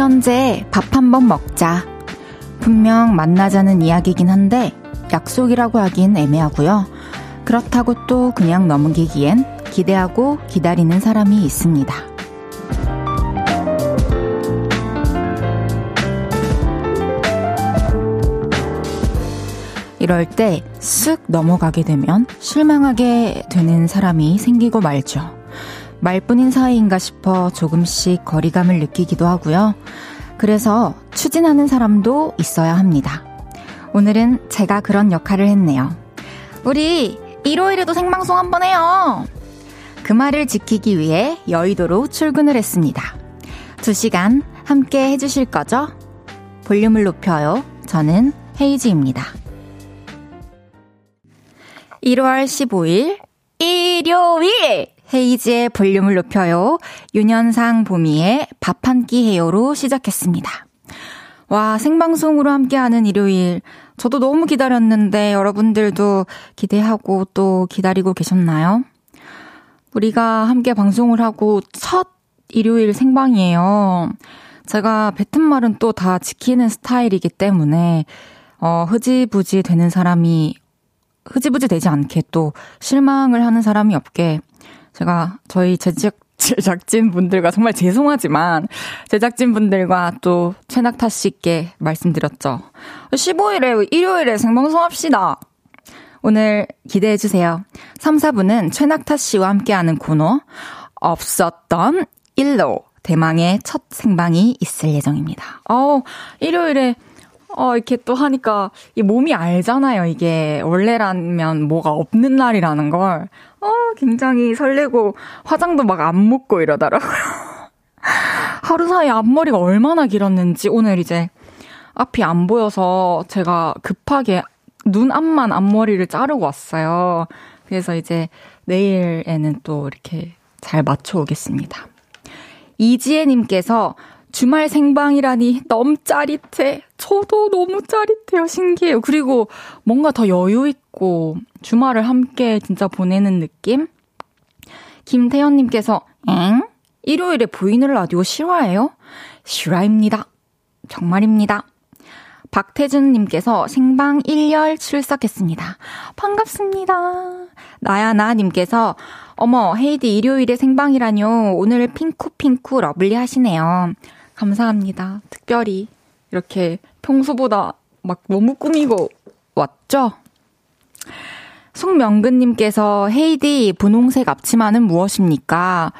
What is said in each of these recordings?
언제 밥 한번 먹자. 분명 만나자는 이야기긴 한데 약속이라고 하긴 애매하고요. 그렇다고 또 그냥 넘기기엔 기대하고 기다리는 사람이 있습니다. 이럴 때 쓱 넘어가게 되면 실망하게 되는 사람이 생기고 말죠. 말뿐인 사이인가 싶어 조금씩 거리감을 느끼기도 하고요. 그래서 추진하는 사람도 있어야 합니다. 오늘은 제가 그런 역할을 했네요. 우리 일요일에도 생방송 한번 해요. 그 말을 지키기 위해 여의도로 출근을 했습니다. 두 시간 함께 해주실 거죠? 볼륨을 높여요. 저는 헤이즈입니다. 1월 15일, 일요일! 헤이즈의 볼륨을 높여요. 윤현상 보미의 밥 한 끼 해요로 시작했습니다. 와, 생방송으로 함께하는 일요일. 저도 너무 기다렸는데 여러분들도 기대하고 또 기다리고 계셨나요? 우리가 함께 방송을 하고 첫 일요일 생방이에요. 제가 뱉은 말은 또 다 지키는 스타일이기 때문에, 어, 흐지부지 되는 사람이, 흐지부지 되지 않게 또 실망을 하는 사람이 없게 제가 저희 제작, 제작진 분들과 정말 죄송하지만 제작진 분들과 또 최낙타 씨께 말씀드렸죠. 15일에 일요일에 생방송 합시다. 오늘 기대해 주세요. 3, 4분은 최낙타 씨와 함께하는 코너 없었던 일로 대망의 첫 생방이 있을 예정입니다. 어, 일요일에 어, 이렇게 또 하니까 이 몸이 알잖아요. 이게 원래라면 뭐가 없는 날이라는 걸. 어, 굉장히 설레고 화장도 막 안 묻고 이러더라고요. 하루 사이 앞머리가 얼마나 길었는지 오늘 이제 앞이 안 보여서 제가 급하게 눈 앞만 앞머리를 자르고 왔어요. 그래서 이제 내일에는 또 이렇게 잘 맞춰 오겠습니다. 이지혜님께서 주말 생방이라니 너무 짜릿해. 저도 너무 짜릿해요. 신기해요. 그리고 뭔가 더 여유 있고 주말을 함께 진짜 보내는 느낌? 김태현님께서, 엥? 일요일에 보이는 라디오 실화예요? 실화입니다. 정말입니다. 박태준님께서 생방 1열 출석했습니다. 반갑습니다. 나야나님께서 어머 헤이디 일요일에 생방이라뇨. 오늘 핑크핑크 lovely 하시네요. 감사합니다. 특별히 이렇게 평소보다 막 너무 꾸미고 왔죠? 송명근님께서 헤이디 분홍색 앞치마는 무엇입니까?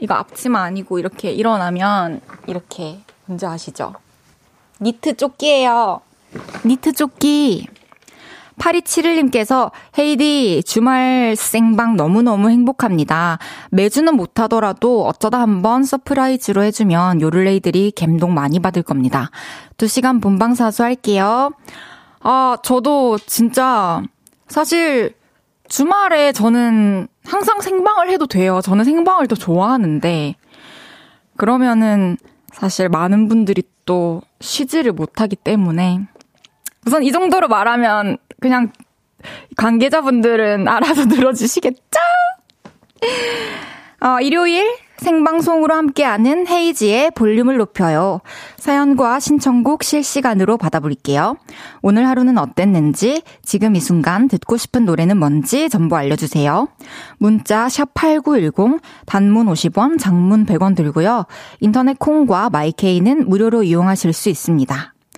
이거 앞치마 아니고 이렇게 일어나면 이렇게 뭔지 아시죠? 니트 조끼예요. 니트 조끼. 8271님께서 헤이디 주말 생방 너무너무 행복합니다. 매주는 못하더라도 어쩌다 한번 surprise로 해주면 요를레이들이 감동 많이 받을 겁니다. 2시간 본방 사수할게요. 아, 저도 진짜 사실 주말에 저는 항상 생방을 해도 돼요. 저는 생방을 더 좋아하는데 그러면은 사실 많은 분들이 또 쉬지를 못하기 때문에 우선 이 정도로 말하면 그냥 관계자분들은 알아서 들어주시겠죠? 어, 일요일 생방송으로 함께하는 헤이지의 볼륨을 높여요. 사연과 신청곡 실시간으로 받아볼게요. 오늘 하루는 어땠는지, 지금 이 순간 듣고 싶은 노래는 뭔지 전부 알려주세요. 문자 샵8910, 단문 50원, 장문 100원 들고요. 인터넷 콩과 마이케이는 무료로 이용하실 수 있습니다.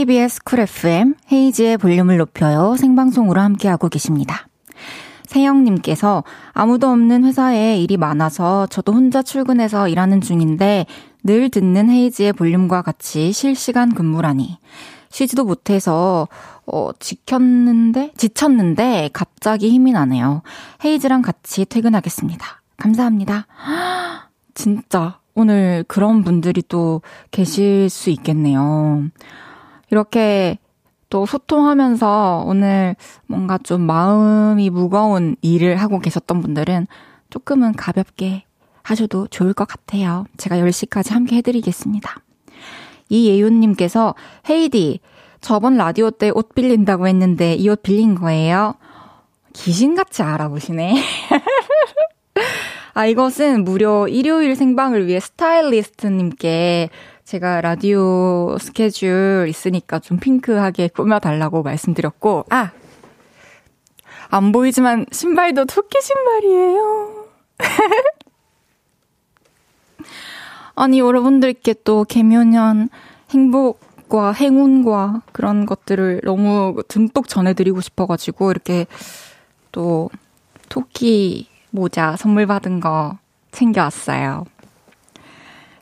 KBS 쿨 FM 헤이지의 볼륨을 높여요. 생방송으로 함께하고 계십니다. 세영님께서 아무도 없는 회사에 일이 많아서 저도 혼자 출근해서 일하는 중인데 늘 듣는 헤이지의 볼륨과 같이 실시간 근무라니 쉬지도 못해서, 어, 지켰는데, 지쳤는데, 갑자기 힘이 나네요. 헤이즈랑 같이 퇴근하겠습니다. 감사합니다. 진짜, 오늘 그런 분들이 또 계실 수 있겠네요. 이렇게 또 소통하면서 오늘 뭔가 좀 마음이 무거운 일을 하고 계셨던 분들은 조금은 가볍게 하셔도 좋을 것 같아요. 제가 10시까지 함께 해드리겠습니다. 이예윤님께서 헤이디, 저번 라디오 때 옷 빌린다고 했는데 이 옷 빌린 거예요? 귀신같이 알아보시네. 아, 이것은 무려 일요일 생방을 위해 스타일리스트님께 제가 라디오 스케줄 있으니까 좀 핑크하게 꾸며달라고 말씀드렸고, 아! 안 보이지만 신발도 토끼 신발이에요. 아니, 여러분들께 또 개묘년 행복과 행운과 그런 것들을 너무 듬뿍 전해드리고 싶어가지고, 이렇게 또 토끼 모자 선물 받은 거 챙겨왔어요.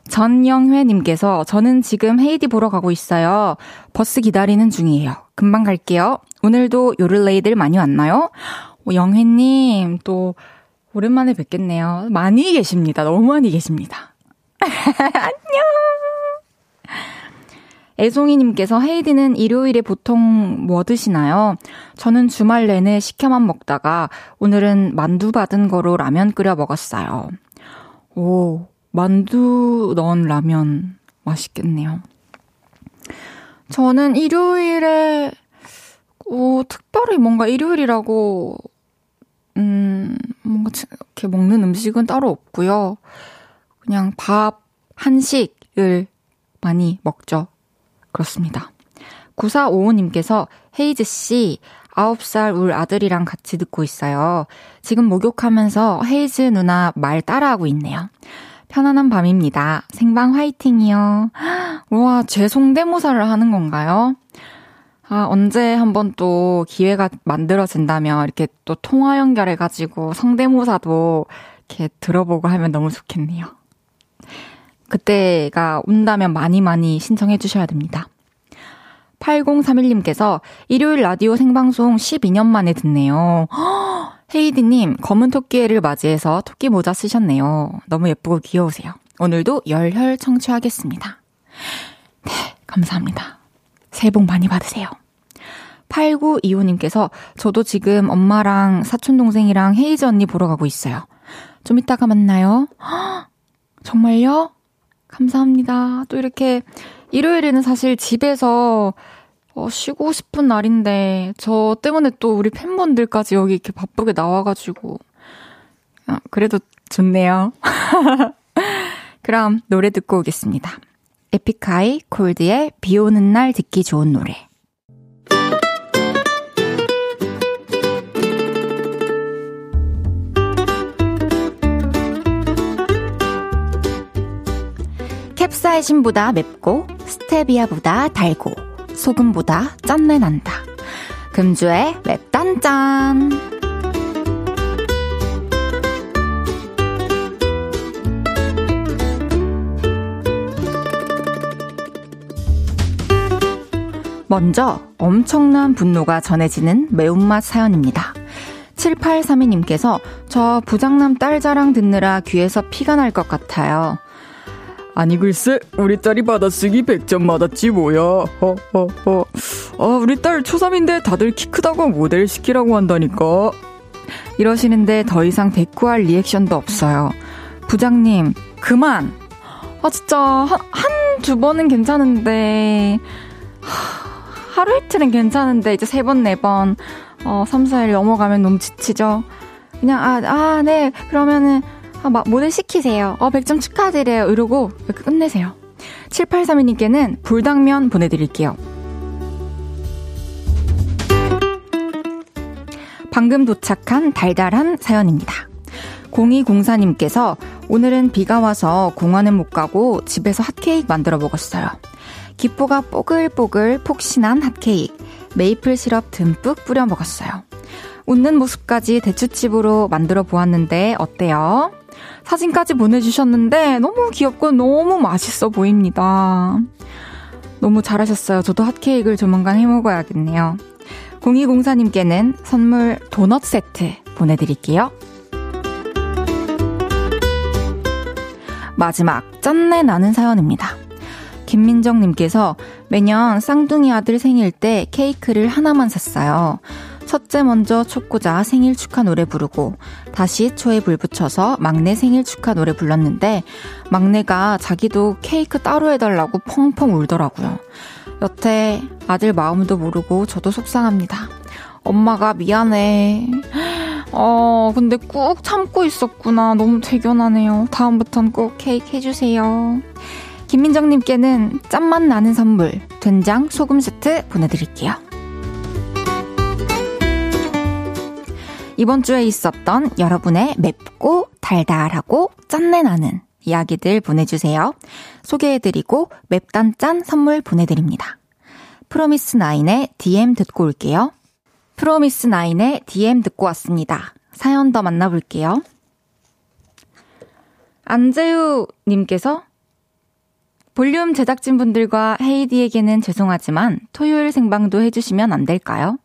전영회님께서 저는 지금 헤이디 보러 가고 있어요. 버스 기다리는 중이에요. 금방 갈게요. 오늘도 요를레이들 많이 왔나요? 오, 영회님 또 오랜만에 뵙겠네요. 많이 계십니다. 너무 많이 계십니다. 안녕! 애송이님께서 헤이디는 일요일에 보통 뭐 드시나요? 저는 주말 내내 시켜만 먹다가 오늘은 만두 받은 거로 라면 끓여 먹었어요. 오, 만두 넣은 라면 맛있겠네요. 저는 일요일에, 오, 특별히 뭔가 일요일이라고, 음, 뭔가 이렇게 먹는 음식은 따로 없고요. 그냥 밥, 한식을 많이 먹죠. 그렇습니다. 9455님께서 헤이즈 씨, 9살 울 아들이랑 같이 듣고 있어요. 지금 목욕하면서 헤이즈 누나 말 따라하고 있네요. 편안한 밤입니다. 생방 화이팅이요. 우와, 제 성대모사를 하는 건가요? 아, 언제 한번 또 기회가 만들어진다면 이렇게 또 통화 연결해가지고 성대모사도 이렇게 들어보고 하면 너무 좋겠네요. 그때가 온다면 많이 많이 신청해 주셔야 됩니다. 8031님께서 일요일 라디오 생방송 12년 만에 듣네요. 헤이디님, 검은 토끼를 맞이해서 토끼 모자 쓰셨네요. 너무 예쁘고 귀여우세요. 오늘도 열혈 청취하겠습니다. 네, 감사합니다. 새해 복 많이 받으세요. 8925님께서 저도 지금 엄마랑 사촌동생이랑 헤이즈 언니 보러 가고 있어요. 좀 이따가 만나요. 정말요? 감사합니다. 또 이렇게 일요일에는 사실 집에서 어, 쉬고 싶은 날인데, 저 때문에 또 우리 팬분들까지 여기 이렇게 바쁘게 나와가지고. 아, 그래도 좋네요. 그럼 노래 듣고 오겠습니다. 에픽하이 콜드의 비 오는 날 듣기 좋은 노래. 캡사이신보다 맵고 스테비아보다 달고 소금보다 짠내 난다. 금주의 맵단짠. 먼저 엄청난 분노가 전해지는 매운맛 사연입니다. 7832님께서 저 부장남 딸 자랑 듣느라 귀에서 피가 날 것 같아요. 아니 글쎄 우리 딸이 받아쓰기 100점 맞았지 뭐야. 허허허. 아 우리 딸 초3인데 다들 키 크다고 모델 시키라고 한다니까. 이러시는데 더 이상 대꾸할 리액션도 없어요. 부장님 그만! 아 진짜 한두 한, 번은 괜찮은데 하루 이틀은 괜찮은데 이제 세 번, 네 번, 어, 3, 4일 넘어가면 너무 지치죠? 그냥, 아, 아, 네, 그러면은, 아, 막 모델 시키세요. 어, 100점 축하드려요. 이러고 끝내세요. 7832님께는 불당면 보내드릴게요. 방금 도착한 달달한 사연입니다. 0204님께서 오늘은 비가 와서 공원은 못 가고 집에서 핫케이크 만들어 먹었어요. 기포가 뽀글뽀글 폭신한 핫케이크, 메이플 시럽 듬뿍 뿌려 먹었어요. 웃는 모습까지 대추집으로 만들어 보았는데 어때요? 사진까지 보내주셨는데 너무 귀엽고 너무 맛있어 보입니다. 너무 잘하셨어요. 저도 핫케이크를 조만간 해 먹어야겠네요. 0204님께는 선물 도넛 세트 보내드릴게요. 마지막 짠내 나는 사연입니다. 김민정님께서 매년 쌍둥이 아들 생일 때 케이크를 하나만 샀어요. 첫째 먼저 초코자 생일 축하 노래 부르고 다시 초에 불 붙여서 막내 생일 축하 노래 불렀는데 막내가 자기도 케이크 따로 해달라고 펑펑 울더라고요. 여태 아들 마음도 모르고 저도 속상합니다. 엄마가 미안해. 어, 근데 꾹 참고 있었구나. 너무 대견하네요. 다음부턴 꼭 케이크 해주세요. 김민정님께는 짠맛 나는 선물, 된장, 소금 세트 보내드릴게요. 이번 주에 있었던 여러분의 맵고 달달하고 짠내나는 이야기들 보내주세요. 소개해드리고 맵단짠 선물 보내드립니다. 프로미스나인의 DM 듣고 올게요. 프로미스나인의 DM 듣고 왔습니다. 사연 더 만나볼게요. 안재우님께서 볼륨 제작진분들과 헤이디에게는 죄송하지만 토요일 생방도 해주시면 안 될까요?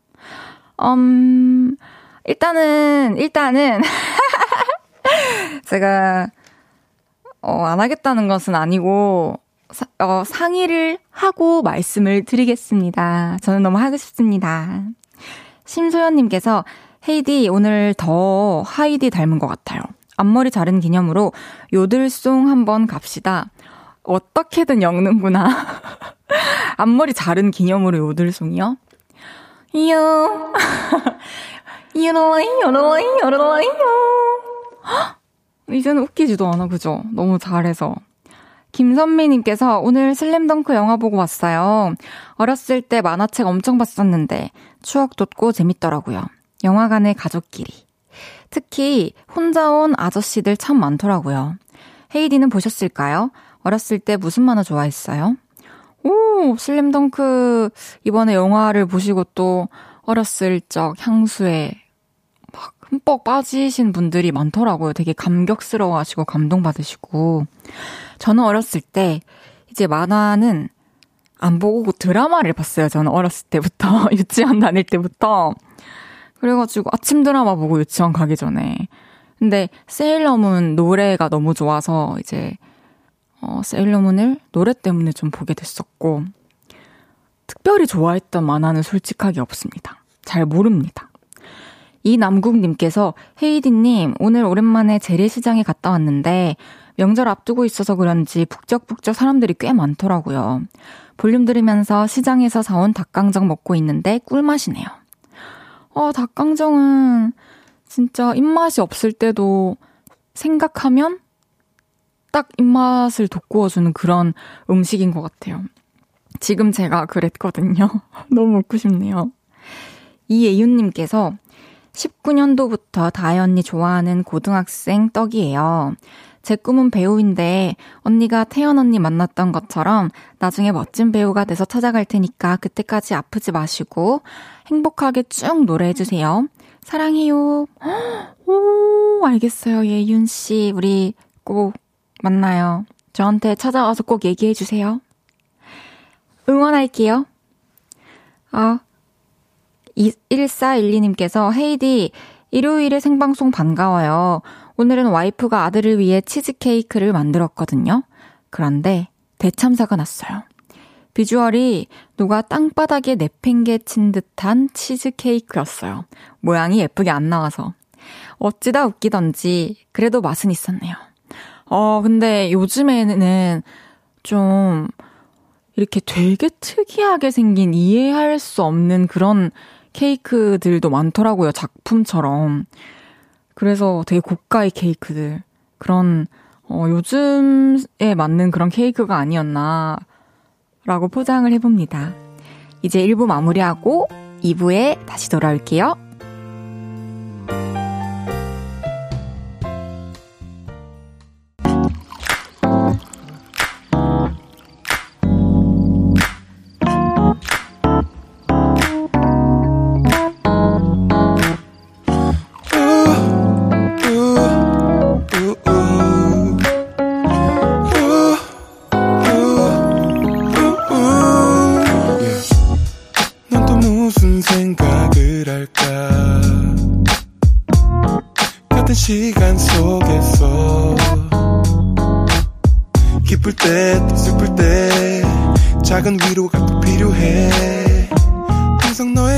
음, 일단은, 일단은, 제가, 어, 안 하겠다는 것은 아니고, 사, 어, 상의를 하고 말씀을 드리겠습니다. 저는 너무 하고 싶습니다. 심소연님께서, 헤이디, 오늘 더 하이디 닮은 것 같아요. 앞머리 자른 기념으로 요들송 한번 갑시다. 어떻게든 엮는구나. 앞머리 자른 기념으로 요들송이요? 이요. 이러이, 이러이, 이러이요. 이제는 웃기지도 않아, 그죠? 너무 잘해서. 김선미님께서 오늘 슬램덩크 영화 보고 왔어요. 어렸을 때 만화책 엄청 봤었는데 추억 돋고 재밌더라고요. 영화관의 가족끼리. 특히 혼자 온 아저씨들 참 많더라고요. 헤이디는 보셨을까요? 어렸을 때 무슨 만화 좋아했어요? 오, 슬램덩크 이번에 영화를 보시고 또 어렸을 적 향수에 흠뻑 빠지신 분들이 많더라고요. 되게 감격스러워 하시고 감동받으시고. 저는 어렸을 때 이제 만화는 안 보고 드라마를 봤어요. 저는 어렸을 때부터. 유치원 다닐 때부터. 그래가지고 아침 드라마 보고 유치원 가기 전에. 근데 세일러문 노래가 너무 좋아서 이제 어, 세일러문을 노래 때문에 좀 보게 됐었고 특별히 좋아했던 만화는 솔직하게 없습니다. 잘 모릅니다. 이남국님께서 헤이디님 오늘 오랜만에 재래시장에 갔다 왔는데 명절 앞두고 있어서 그런지 북적북적 사람들이 꽤 많더라고요. 볼륨 들으면서 시장에서 사온 닭강정 먹고 있는데 꿀맛이네요. 어, 닭강정은 진짜 입맛이 없을 때도 생각하면 딱 입맛을 돋구어주는 그런 음식인 것 같아요. 지금 제가 그랬거든요. 너무 먹고 싶네요. 이예윤님께서 19년도부터 다혜 언니 좋아하는 고등학생 떡이에요. 제 꿈은 배우인데 언니가 태연 언니 만났던 것처럼 나중에 멋진 배우가 돼서 찾아갈 테니까 그때까지 아프지 마시고 행복하게 쭉 노래해 주세요. 사랑해요. 오, 알겠어요. 예윤 씨, 우리 꼭 만나요. 저한테 찾아와서 꼭 얘기해 주세요. 응원할게요. 아, 어. 1412님께서 헤이디 일요일에 생방송 반가워요. 오늘은 와이프가 아들을 위해 치즈케이크를 만들었거든요. 그런데 대참사가 났어요. 비주얼이 누가 땅바닥에 내팽개친 듯한 치즈케이크였어요. 모양이 예쁘게 안 나와서. 어찌다 웃기던지 그래도 맛은 있었네요. 어, 근데 요즘에는 좀 이렇게 되게 특이하게 생긴 이해할 수 없는 그런 케이크들도 많더라고요. 작품처럼. 그래서 되게 고가의 케이크들. 그런, 어, 요즘에 맞는 그런 케이크가 아니었나, 라고 포장을 해봅니다. 이제 1부 마무리하고 2부에 다시 돌아올게요.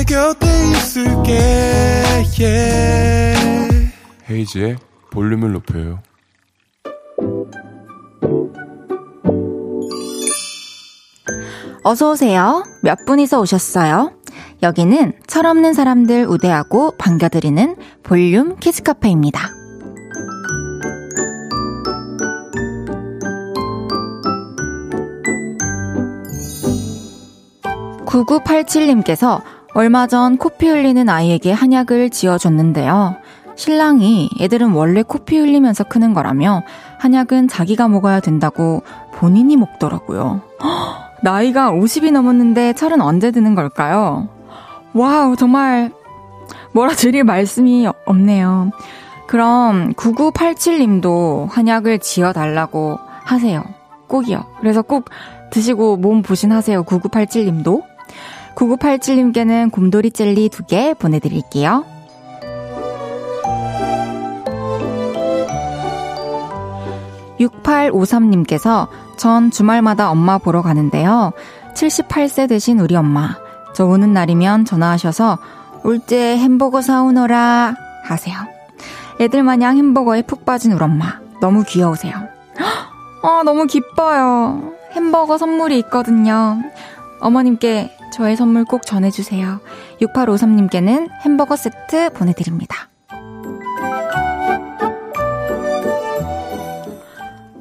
곁에 있을게 yeah. 헤이지의 볼륨을 높여요 어서오세요. 몇 분이서 오셨어요? 여기는 철없는 사람들 우대하고 반겨드리는 볼륨 키즈카페입니다. 9987님께서 얼마 전 코피 흘리는 아이에게 한약을 지어줬는데요. 신랑이 애들은 원래 코피 흘리면서 크는 거라며 한약은 자기가 먹어야 된다고 본인이 먹더라고요. 나이가 50이 넘었는데 철은 언제 드는 걸까요? wow, 정말 뭐라 드릴 말씀이 없네요. 그럼 9987님도 한약을 지어달라고 하세요. 꼭이요. 그래서 꼭 드시고 몸 보신하세요. 9987님도. 9987님께는 곰돌이 젤리 2개 보내드릴게요. 6853님께서 전 주말마다 엄마 보러 가는데요. 78세 되신 우리 엄마. 저 오는 날이면 전화하셔서 올 때 햄버거 사오너라 하세요. 애들 마냥 햄버거에 푹 빠진 우리 엄마. 너무 귀여우세요. 아, 너무 기뻐요. 햄버거 선물이 있거든요. 어머님께 저의 선물 꼭 전해주세요. 6853님께는 햄버거 세트 보내드립니다.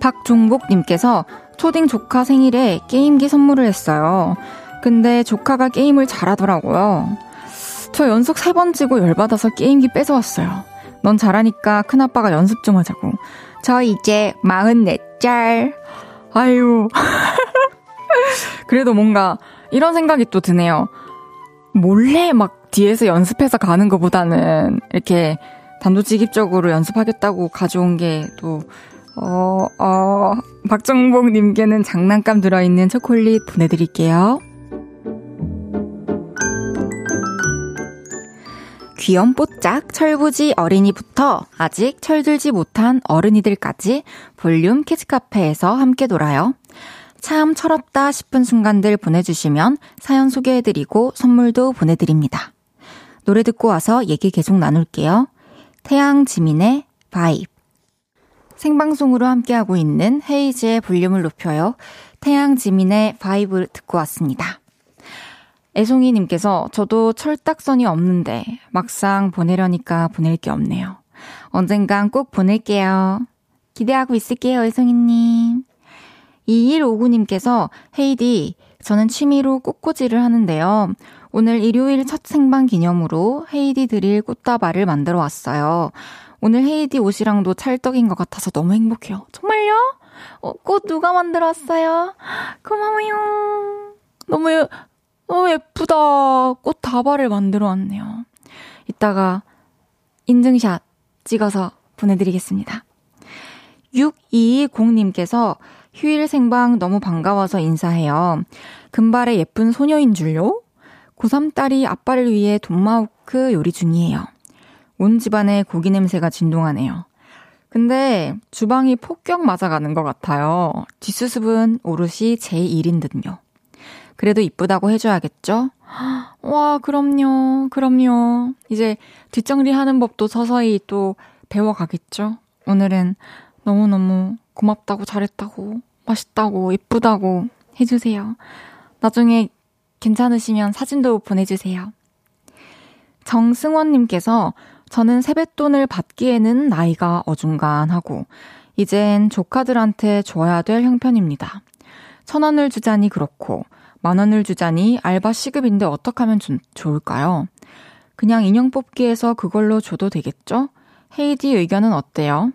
박종복님께서 초딩 조카 생일에 게임기 선물을 했어요. 근데 조카가 게임을 잘하더라고요. 저 연속 세 번 지고 열받아서 게임기 뺏어왔어요. 넌 잘하니까 큰아빠가 연습 좀 하자고. 저 이제 44짤. 아유. 그래도 뭔가 이런 생각이 또 드네요. 몰래 막 뒤에서 연습해서 가는 것보다는 이렇게 단도직입적으로 연습하겠다고 가져온 게 또 어, 어, 박정복님께는 장난감 들어있는 초콜릿 보내드릴게요. 귀염뽀짝 철부지 어린이부터 아직 철들지 못한 어른이들까지 볼륨 키즈카페에서 함께 놀아요. 참 철없다 싶은 순간들 보내주시면 사연 소개해드리고 선물도 보내드립니다. 노래 듣고 와서 얘기 계속 나눌게요. 태양 지민의 VIBE. 생방송으로 함께하고 있는 헤이즈의 볼륨을 높여요. 태양 지민의 VIBE 듣고 왔습니다. 애송이님께서 저도 철딱선이 없는데 막상 보내려니까 보낼 게 없네요. 언젠간 꼭 보낼게요. 기대하고 있을게요, 애송이님. 2159님께서 헤이디, 저는 취미로 꽃꽂이를 하는데요. 오늘 일요일 첫 생방 기념으로 헤이디 드릴 꽃다발을 만들어 왔어요. 오늘 헤이디 옷이랑도 찰떡인 것 같아서 너무 행복해요. 정말요? 어, 꽃 누가 만들었어요? 고마워요. 너무, 너무 예쁘다. 꽃 다발을 만들어 왔네요. 이따가 인증샷 찍어서 보내드리겠습니다. 6220님께서 휴일 생방 너무 반가워서 인사해요. 금발의 예쁜 소녀인 줄요? 고3 딸이 아빠를 위해 돈마우크 요리 중이에요. 온 집안에 고기 냄새가 진동하네요. 근데 주방이 폭격 맞아가는 것 같아요. 뒷수습은 오롯이 제 일인 듯요. 그래도 이쁘다고 해줘야겠죠? 와, 그럼요. 그럼요. 이제 뒷정리하는 법도 서서히 또 배워가겠죠? 오늘은 너무너무 고맙다고 잘했다고 맛있다고 예쁘다고 해주세요. 나중에 괜찮으시면 사진도 보내주세요. 정승원님께서 저는 세뱃돈을 받기에는 나이가 어중간하고, 이젠 조카들한테 줘야 될 형편입니다. 천 원을 주자니 그렇고, 만 원을 주자니 알바 시급인데 어떡 하면 좀 좋을까요? 그냥 인형 뽑기에서 그걸로 줘도 되겠죠? 헤이디 의견은 어때요?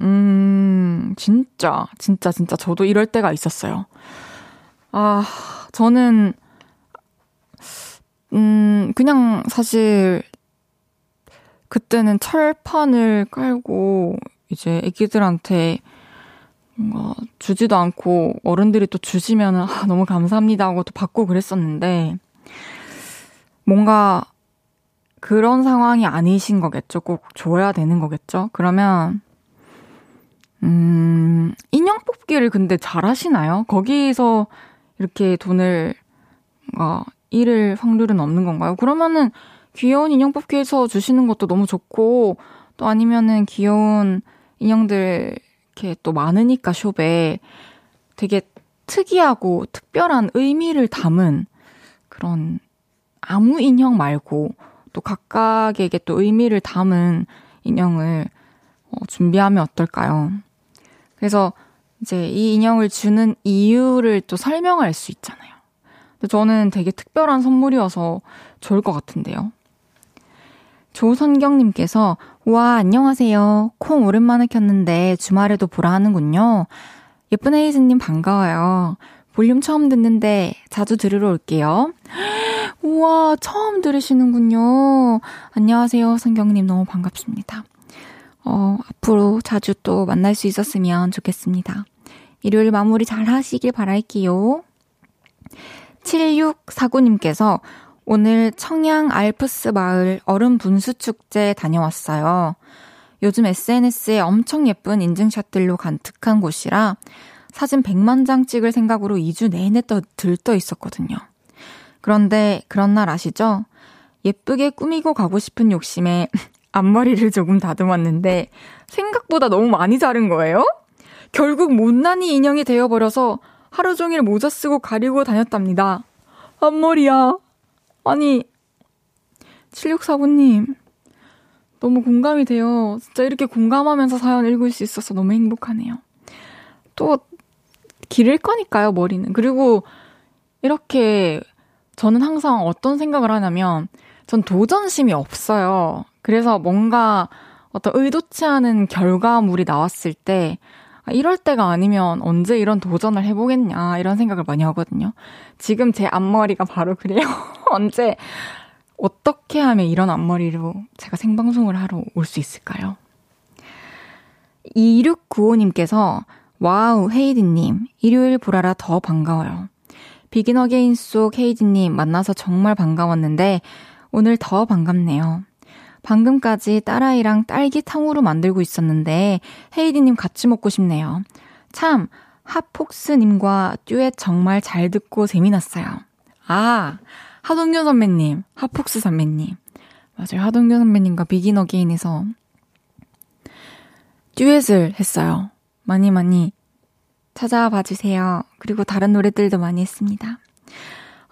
음, 진짜, 진짜, 진짜 저도 이럴 때가 있었어요. 아, 저는, 음, 그냥 사실 그때는 철판을 깔고 이제 애기들한테 뭔가 주지도 않고 어른들이 또 주시면은 아, 너무 감사합니다 하고 또 받고 그랬었는데 뭔가 그런 상황이 아니신 거겠죠. 꼭 줘야 되는 거겠죠. 그러면, 음, 인형 뽑기를 근데 잘 하시나요? 거기서 이렇게 돈을, 어, 잃을 확률은 없는 건가요? 그러면은 귀여운 인형 뽑기에서 주시는 것도 너무 좋고, 또 아니면은 귀여운 인형들 이렇게 또 많으니까 숍에 되게 특이하고 특별한 의미를 담은 그런 아무 인형 말고 또 각각에게 또 의미를 담은 인형을 어, 준비하면 어떨까요? 그래서 이제 이 인형을 주는 이유를 또 설명할 수 있잖아요. 근데 저는 되게 특별한 선물이어서 좋을 것 같은데요. 조선경님께서, 와, 안녕하세요. 콩 오랜만에 켰는데 주말에도 보라 하는군요. 예쁜 헤이즈님 반가워요. 볼륨 처음 듣는데 자주 들으러 올게요. 우와, 처음 들으시는군요. 안녕하세요, 성경님. 너무 반갑습니다. 어, 앞으로 자주 또 만날 수 있었으면 좋겠습니다. 일요일 마무리 잘 하시길 바랄게요. 7649님께서 오늘 청양 알프스 마을 얼음 분수 축제 다녀왔어요. 요즘 SNS에 엄청 예쁜 인증샷들로 간특한 곳이라 사진 100만 장 찍을 생각으로 2주 내내 떠, 들떠 있었거든요. 그런데 그런 날 아시죠? 예쁘게 꾸미고 가고 싶은 욕심에 앞머리를 조금 다듬었는데 생각보다 너무 많이 자른 거예요? 결국 못난이 인형이 되어버려서 하루 종일 모자 쓰고 가리고 다녔답니다. 앞머리야. 아니, 7649님. 너무 공감이 돼요. 진짜 이렇게 공감하면서 사연 읽을 수 있어서 너무 행복하네요. 또, 기를 거니까요, 머리는. 그리고 이렇게 저는 항상 어떤 생각을 하냐면, 전 도전심이 없어요. 그래서 뭔가 어떤 의도치 않은 결과물이 나왔을 때, 아, 이럴 때가 아니면 언제 이런 도전을 해보겠냐, 이런 생각을 많이 하거든요. 지금 제 앞머리가 바로 그래요. 언제, 어떻게 하면 이런 앞머리로 제가 생방송을 하러 올 수 있을까요? 2695님께서, wow, 헤이디님, 일요일 보라라 더 반가워요. Begin Again 속 헤이디님 만나서 정말 반가웠는데, 오늘 더 반갑네요. 방금까지 딸아이랑 딸기 탕후루 만들고 있었는데 헤이디님 같이 먹고 싶네요. 참 핫폭스님과 듀엣 정말 잘 듣고 재미났어요. 아 하동균 선배님, 핫폭스 선배님. 맞아요. 하동균 선배님과 비긴 어게인에서 듀엣을 했어요. 많이 많이 찾아봐 주세요. 그리고 다른 노래들도 많이 했습니다.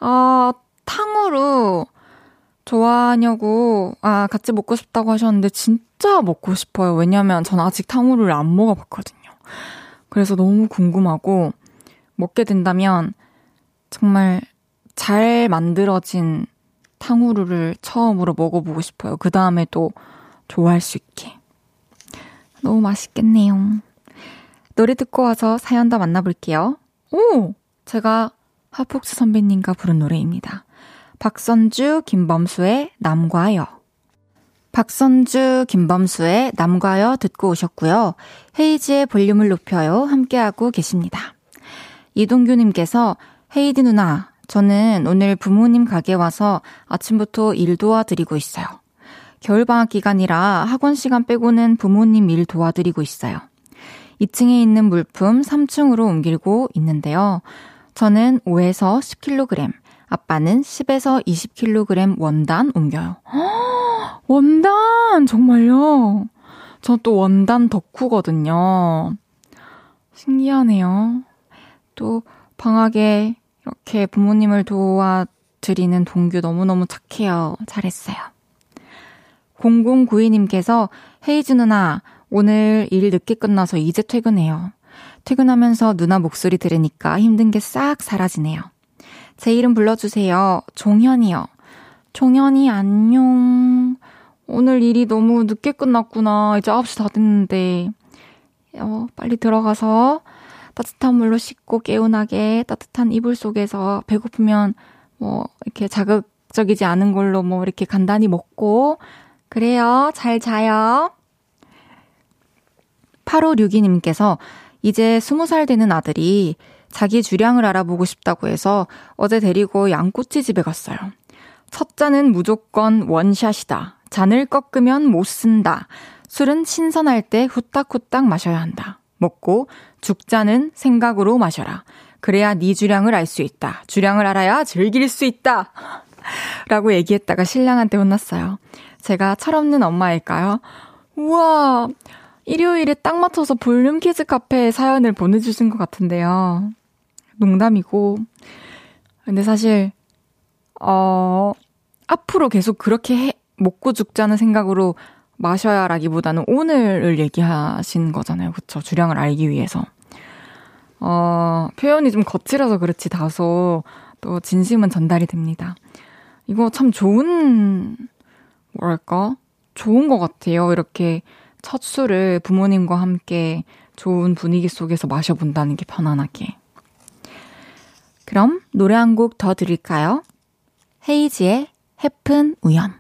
아, 탕후루 좋아하냐고, 아, 같이 먹고 싶다고 하셨는데, 진짜 먹고 싶어요. 왜냐면 전 아직 탕후루를 안 먹어봤거든요. 그래서 너무 궁금하고, 먹게 된다면, 정말 잘 만들어진 탕후루를 처음으로 먹어보고 싶어요. 그 다음에 또 좋아할 수 있게. 너무 맛있겠네요. 노래 듣고 와서 사연 더 만나볼게요. 오! 제가 하폭스 선배님과 부른 노래입니다. 박선주, 김범수의 남과여. 박선주, 김범수의 남과여 듣고 오셨고요. 헤이지의 볼륨을 높여요. 함께하고 계십니다. 이동규님께서 헤이디 누나, 저는 오늘 부모님 가게 와서 아침부터 일 도와드리고 있어요. 겨울방학 기간이라 학원 시간 빼고는 부모님 일 도와드리고 있어요. 2층에 있는 물품 3층으로 옮기고 있는데요. 저는 5에서 10kg, 아빠는 10에서 20kg 원단 옮겨요. 허, 원단! 정말요? 저 또 원단 덕후거든요. 신기하네요. 또 방학에 이렇게 부모님을 도와드리는 동규 너무너무 착해요. 잘했어요. 0092님께서 헤이즈 누나, 오늘 일 늦게 끝나서 이제 퇴근해요. 퇴근하면서 누나 목소리 들으니까 힘든 게 싹 사라지네요. 제 이름 불러주세요. 종현이요. 종현이 안녕. 오늘 일이 너무 늦게 끝났구나. 이제 9시 다 됐는데. 어, 빨리 들어가서 따뜻한 물로 씻고 개운하게 따뜻한 이불 속에서 배고프면 뭐 이렇게 자극적이지 않은 걸로 뭐 이렇게 간단히 먹고 그래요. 잘 자요. 8562님께서 이제 20살 되는 아들이 자기 주량을 알아보고 싶다고 해서 어제 데리고 양꼬치 집에 갔어요. 첫 잔은 무조건 원샷이다. 잔을 꺾으면 못 쓴다. 술은 신선할 때 후딱후딱 마셔야 한다. 먹고 죽자는 생각으로 마셔라. 그래야 네 주량을 알 수 있다. 주량을 알아야 즐길 수 있다. 라고 얘기했다가 신랑한테 혼났어요. 제가 철없는 엄마일까요? 우와, 일요일에 딱 맞춰서 볼륨 키즈 카페에 사연을 보내주신 것 같은데요. 농담이고. 근데 사실, 어, 앞으로 계속 그렇게 해, 먹고 죽자는 생각으로 마셔야 라기보다는 오늘을 얘기하신 거잖아요. 그쵸? 주량을 알기 위해서. 어, 표현이 좀 거칠어서 그렇지 다소 또 진심은 전달이 됩니다. 이거 참 좋은, 뭐랄까? 좋은 것 같아요. 이렇게 첫 술을 부모님과 함께 좋은 분위기 속에서 마셔본다는 게 편안하게. 그럼 노래 한 곡더 드릴까요? 헤이지의 해픈 우연.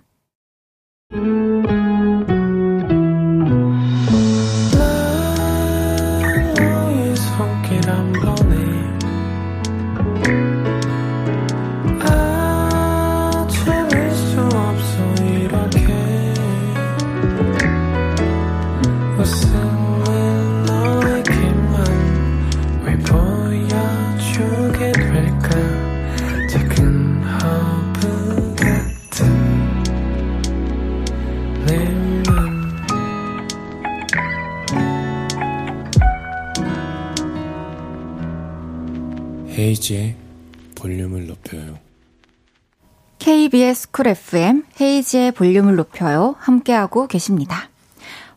헤이지의 볼륨을 높여요. KBS 쿨 FM 헤이지의 볼륨을 높여요. 함께하고 계십니다.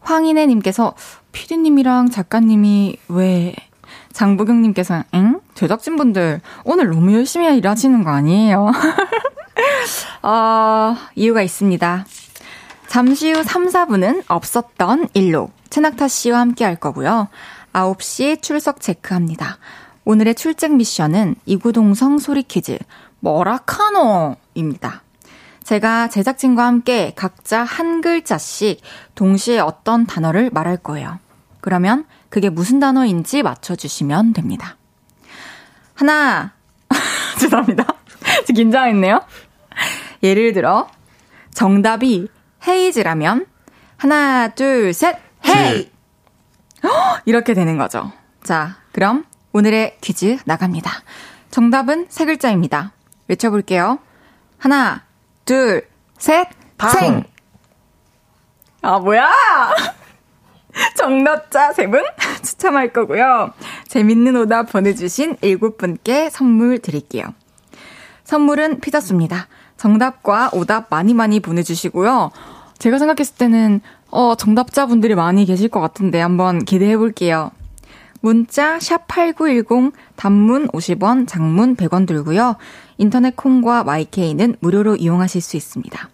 황인혜님께서 피디님이랑 작가님이 왜 장보경님께서 엥? 제작진분들 오늘 너무 열심히 일하시는 거 아니에요? 어, 이유가 있습니다. 잠시 후 3, 4분은 없었던 일로 최낙타 씨와 함께 할 거고요. 9시 출석 체크합니다. 오늘의 출첵 미션은 이구동성 소리 퀴즈 뭐라카노입니다. 제가 제작진과 함께 각자 한 글자씩 동시에 어떤 단어를 말할 거예요. 그러면 그게 무슨 단어인지 맞춰주시면 됩니다. 하나, 죄송합니다. 긴장했네요. 예를 들어, 정답이 헤이즈라면, 하나, 둘, 셋, 헤이! 이렇게 되는 거죠. 자, 그럼 오늘의 퀴즈 나갑니다. 정답은 세 글자입니다. 외쳐볼게요. 하나, 둘, 셋, 생! 아, 뭐야! 정답자 세 분 추첨할 거고요. 재밌는 오답 보내주신 일곱 분께 선물 드릴게요. 선물은 피자 씁니다. 정답과 오답 많이 많이 보내주시고요. 제가 생각했을 때는, 어, 정답자분들이 많이 계실 것 같은데 한번 기대해 볼게요. 문자 샵8910 단문 50원, 장문 100원 들고요. 인터넷 콩과 마이케이는 무료로 이용하실 수 있습니다.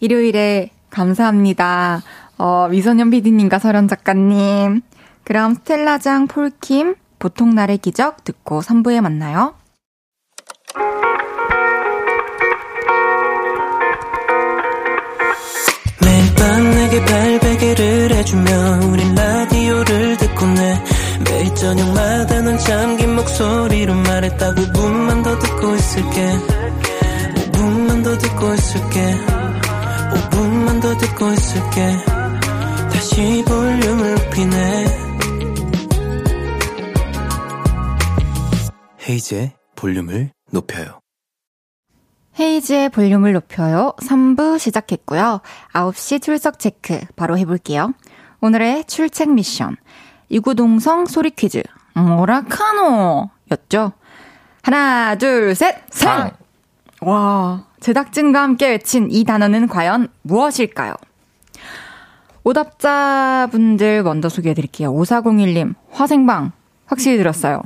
일요일에 감사합니다. 어, 미소년 PD님과 서련 작가님. 그럼 스텔라장 폴킴 보통날의 기적 듣고 3부에 만나요. 매일 밤 내게 발베개를 해주며 우린 저녁마다 넌 잠긴 목소리로 말했다 5분만 더 듣고 있을게. 5분만 더 듣고 있을게. 5분만 더 듣고 있을게. 다시 볼륨을 높이네. 헤이즈의 볼륨을 높여요. 헤이즈의 볼륨을 높여요. 3부 시작했고요. 9시 출석 체크 바로 해볼게요. 오늘의 출첵 미션 이구동성 소리 퀴즈. 뭐라카노 였죠? 하나, 둘, 셋, 상! 와, 제작진과 함께 외친 이 단어는 과연 무엇일까요? 오답자분들 먼저 소개해 드릴게요. 5401님, 화생방. 확실히 들었어요.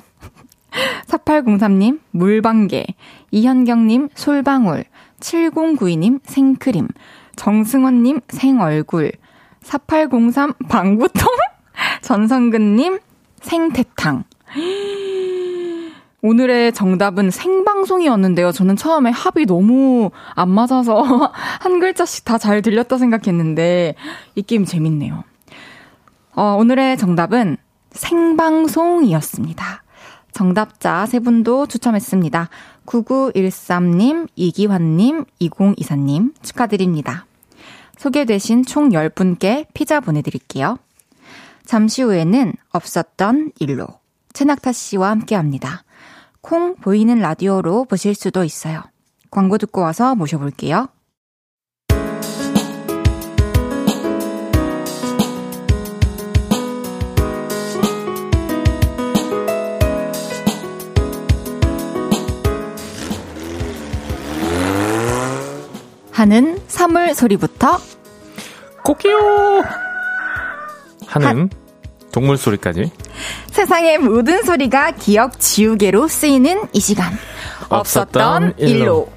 4803님, 물방개. 이현경님, 솔방울. 7092님, 생크림. 정승원님, 생얼굴. 4803, 방구통? 전성근님, 생태탕. 오늘의 정답은 생방송이었는데요. 저는 처음에 합이 너무 안 맞아서 한 글자씩 다 잘 들렸다 생각했는데 이 게임 재밌네요. 어, 오늘의 정답은 생방송이었습니다. 정답자 세 분도 추첨했습니다. 9913님, 이기환님, 2024님 축하드립니다. 소개되신 총 10분께 피자 보내드릴게요. 잠시 후에는 없었던 일로 최낙타 씨와 함께 합니다. 콩 보이는 라디오로 보실 수도 있어요. 광고 듣고 와서 모셔볼게요. 하는 사물 소리부터 코끼요 하는 동물 소리까지. 세상의 모든 소리가 기억 지우개로 쓰이는 이 시간. 없었던 일로.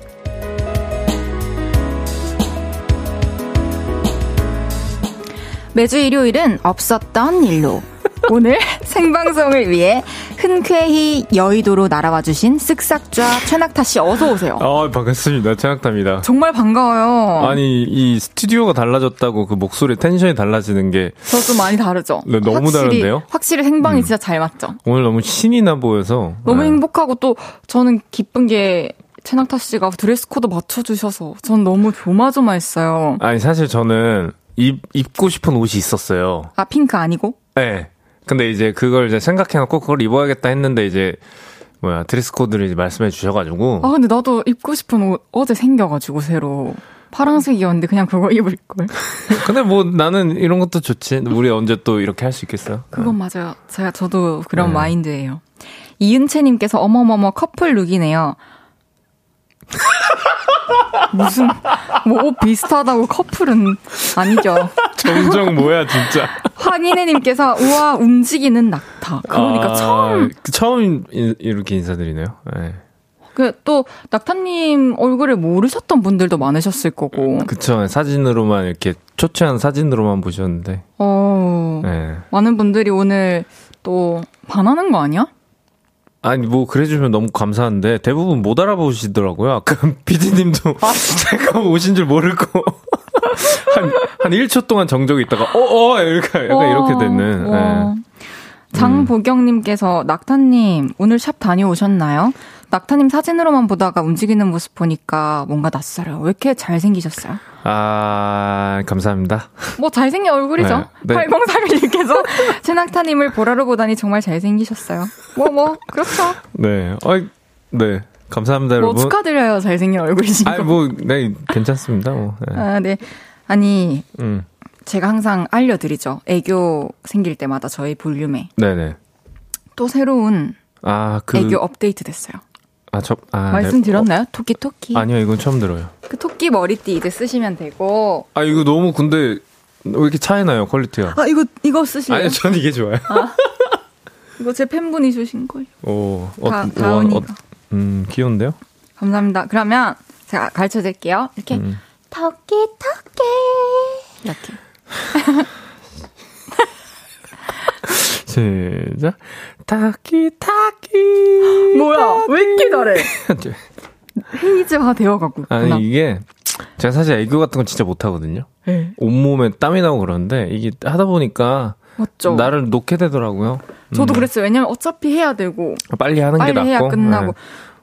매주 일요일은 없었던 일로. 오늘 생방송을 위해 흔쾌히 여의도로 날아와 주신 쓱싹좌 최낙타 씨 어서 오세요. 아 반갑습니다. 최낙타입니다. 정말 반가워요. 아니 이 스튜디오가 달라졌다고 그 목소리 tension이 달라지는 게 저도 많이 다르죠. 네, 너무 확실히, 다른데요? 확실히 생방이 음. 진짜 잘 맞죠. 오늘 너무 신이 나 보여서 너무 네. 행복하고 또 저는 기쁜 게 최낙타 씨가 dress code 맞춰주셔서 전 너무 조마조마했어요. 아니 사실 저는 입, 입고 싶은 옷이 있었어요. 아 핑크 아니고? 네. 근데 이제 그걸 이제 생각해놓고 그걸 입어야겠다 했는데 이제 뭐야 드레스 코드를 이제 말씀해 주셔가지고. 아 근데 나도 입고 싶은 옷 어제 생겨가지고 새로 파란색이었는데 그냥 그거 입을 걸. 근데 뭐 나는 이런 것도 좋지. 우리 언제 또 이렇게 할 수 있겠어요? 그건 맞아요. 제가 저도 그런 네. 마인드예요. 이은채님께서 어머머머 커플 룩이네요. 무슨 뭐 옷 비슷하다고 커플은 아니죠. 정정 뭐야 진짜. 황인혜님께서 우와 움직이는 낙타. 그러니까 아, 처음 처음 이렇게 인사드리네요. 네. 그또 낙타님 얼굴을 모르셨던 분들도 많으셨을 거고. 그쵸 사진으로만 이렇게 초췌한 사진으로만 보셨는데. 어. 네. 많은 분들이 오늘 또 반하는 거 아니야? 아니 뭐 그래주면 너무 감사한데 대부분 못 알아보시더라고요. 아까 피디님도 아, 제가 오신 줄 모르고 한, 한 1초 동안 정적이 있다가 어어 어, 이렇게 약간 와, 이렇게 됐는. 네. 장보경님께서 낙타님 오늘 샵 다녀오셨나요? 낙타님 사진으로만 보다가 움직이는 모습 보니까 뭔가 낯설어요. 왜 이렇게 잘생기셨어요? 아, 감사합니다. 뭐 잘생긴 얼굴이죠. 네, 네. 8031님께서 최낙타님을 보라로 보다니 정말 잘생기셨어요. 뭐, 뭐, 그렇죠. 네. 어, 네. 감사합니다, 뭐 여러분. 축하드려요, 잘생긴 얼굴이신 거. 아, 뭐, 네, 괜찮습니다, 뭐. 네. 아, 네. 아니, 음. 제가 항상 알려드리죠. 애교 생길 때마다 저희 볼륨에. 네네. 또 새로운 아, 그... 애교 업데이트 됐어요. 아, 저, 아, 말씀드렸나요? 네. 토끼, 토끼. 아니요, 이건 처음 들어요. 그 토끼 머리띠 이제 쓰시면 되고. 아, 이거 너무 근데, 왜 이렇게 차이 나요, quality가? 아, 이거, 이거 쓰시면. 아니요, 전 이게 좋아요. 아, 이거 제 팬분이 주신 거예요. 오, 어, 다, 다운이가. 어, 음, 귀여운데요? 감사합니다. 그러면 제가 가르쳐 드릴게요. 이렇게. 음. 토끼, 토끼. 이렇게. 시작. 타키, 타키. 뭐야, 왜 이렇게 잘해? 헤이즈화 있구나. 아니, 이게, 제가 사실 애교 같은 건 진짜 못하거든요. 네. 온몸에 땀이 나고 그러는데, 이게 하다 보니까, 맞죠? 나를 놓게 되더라고요. 저도 음. 그랬어요. 왜냐면 어차피 해야 되고. 빨리 하는 빨리 게 낫고. 해야 끝나고. 네.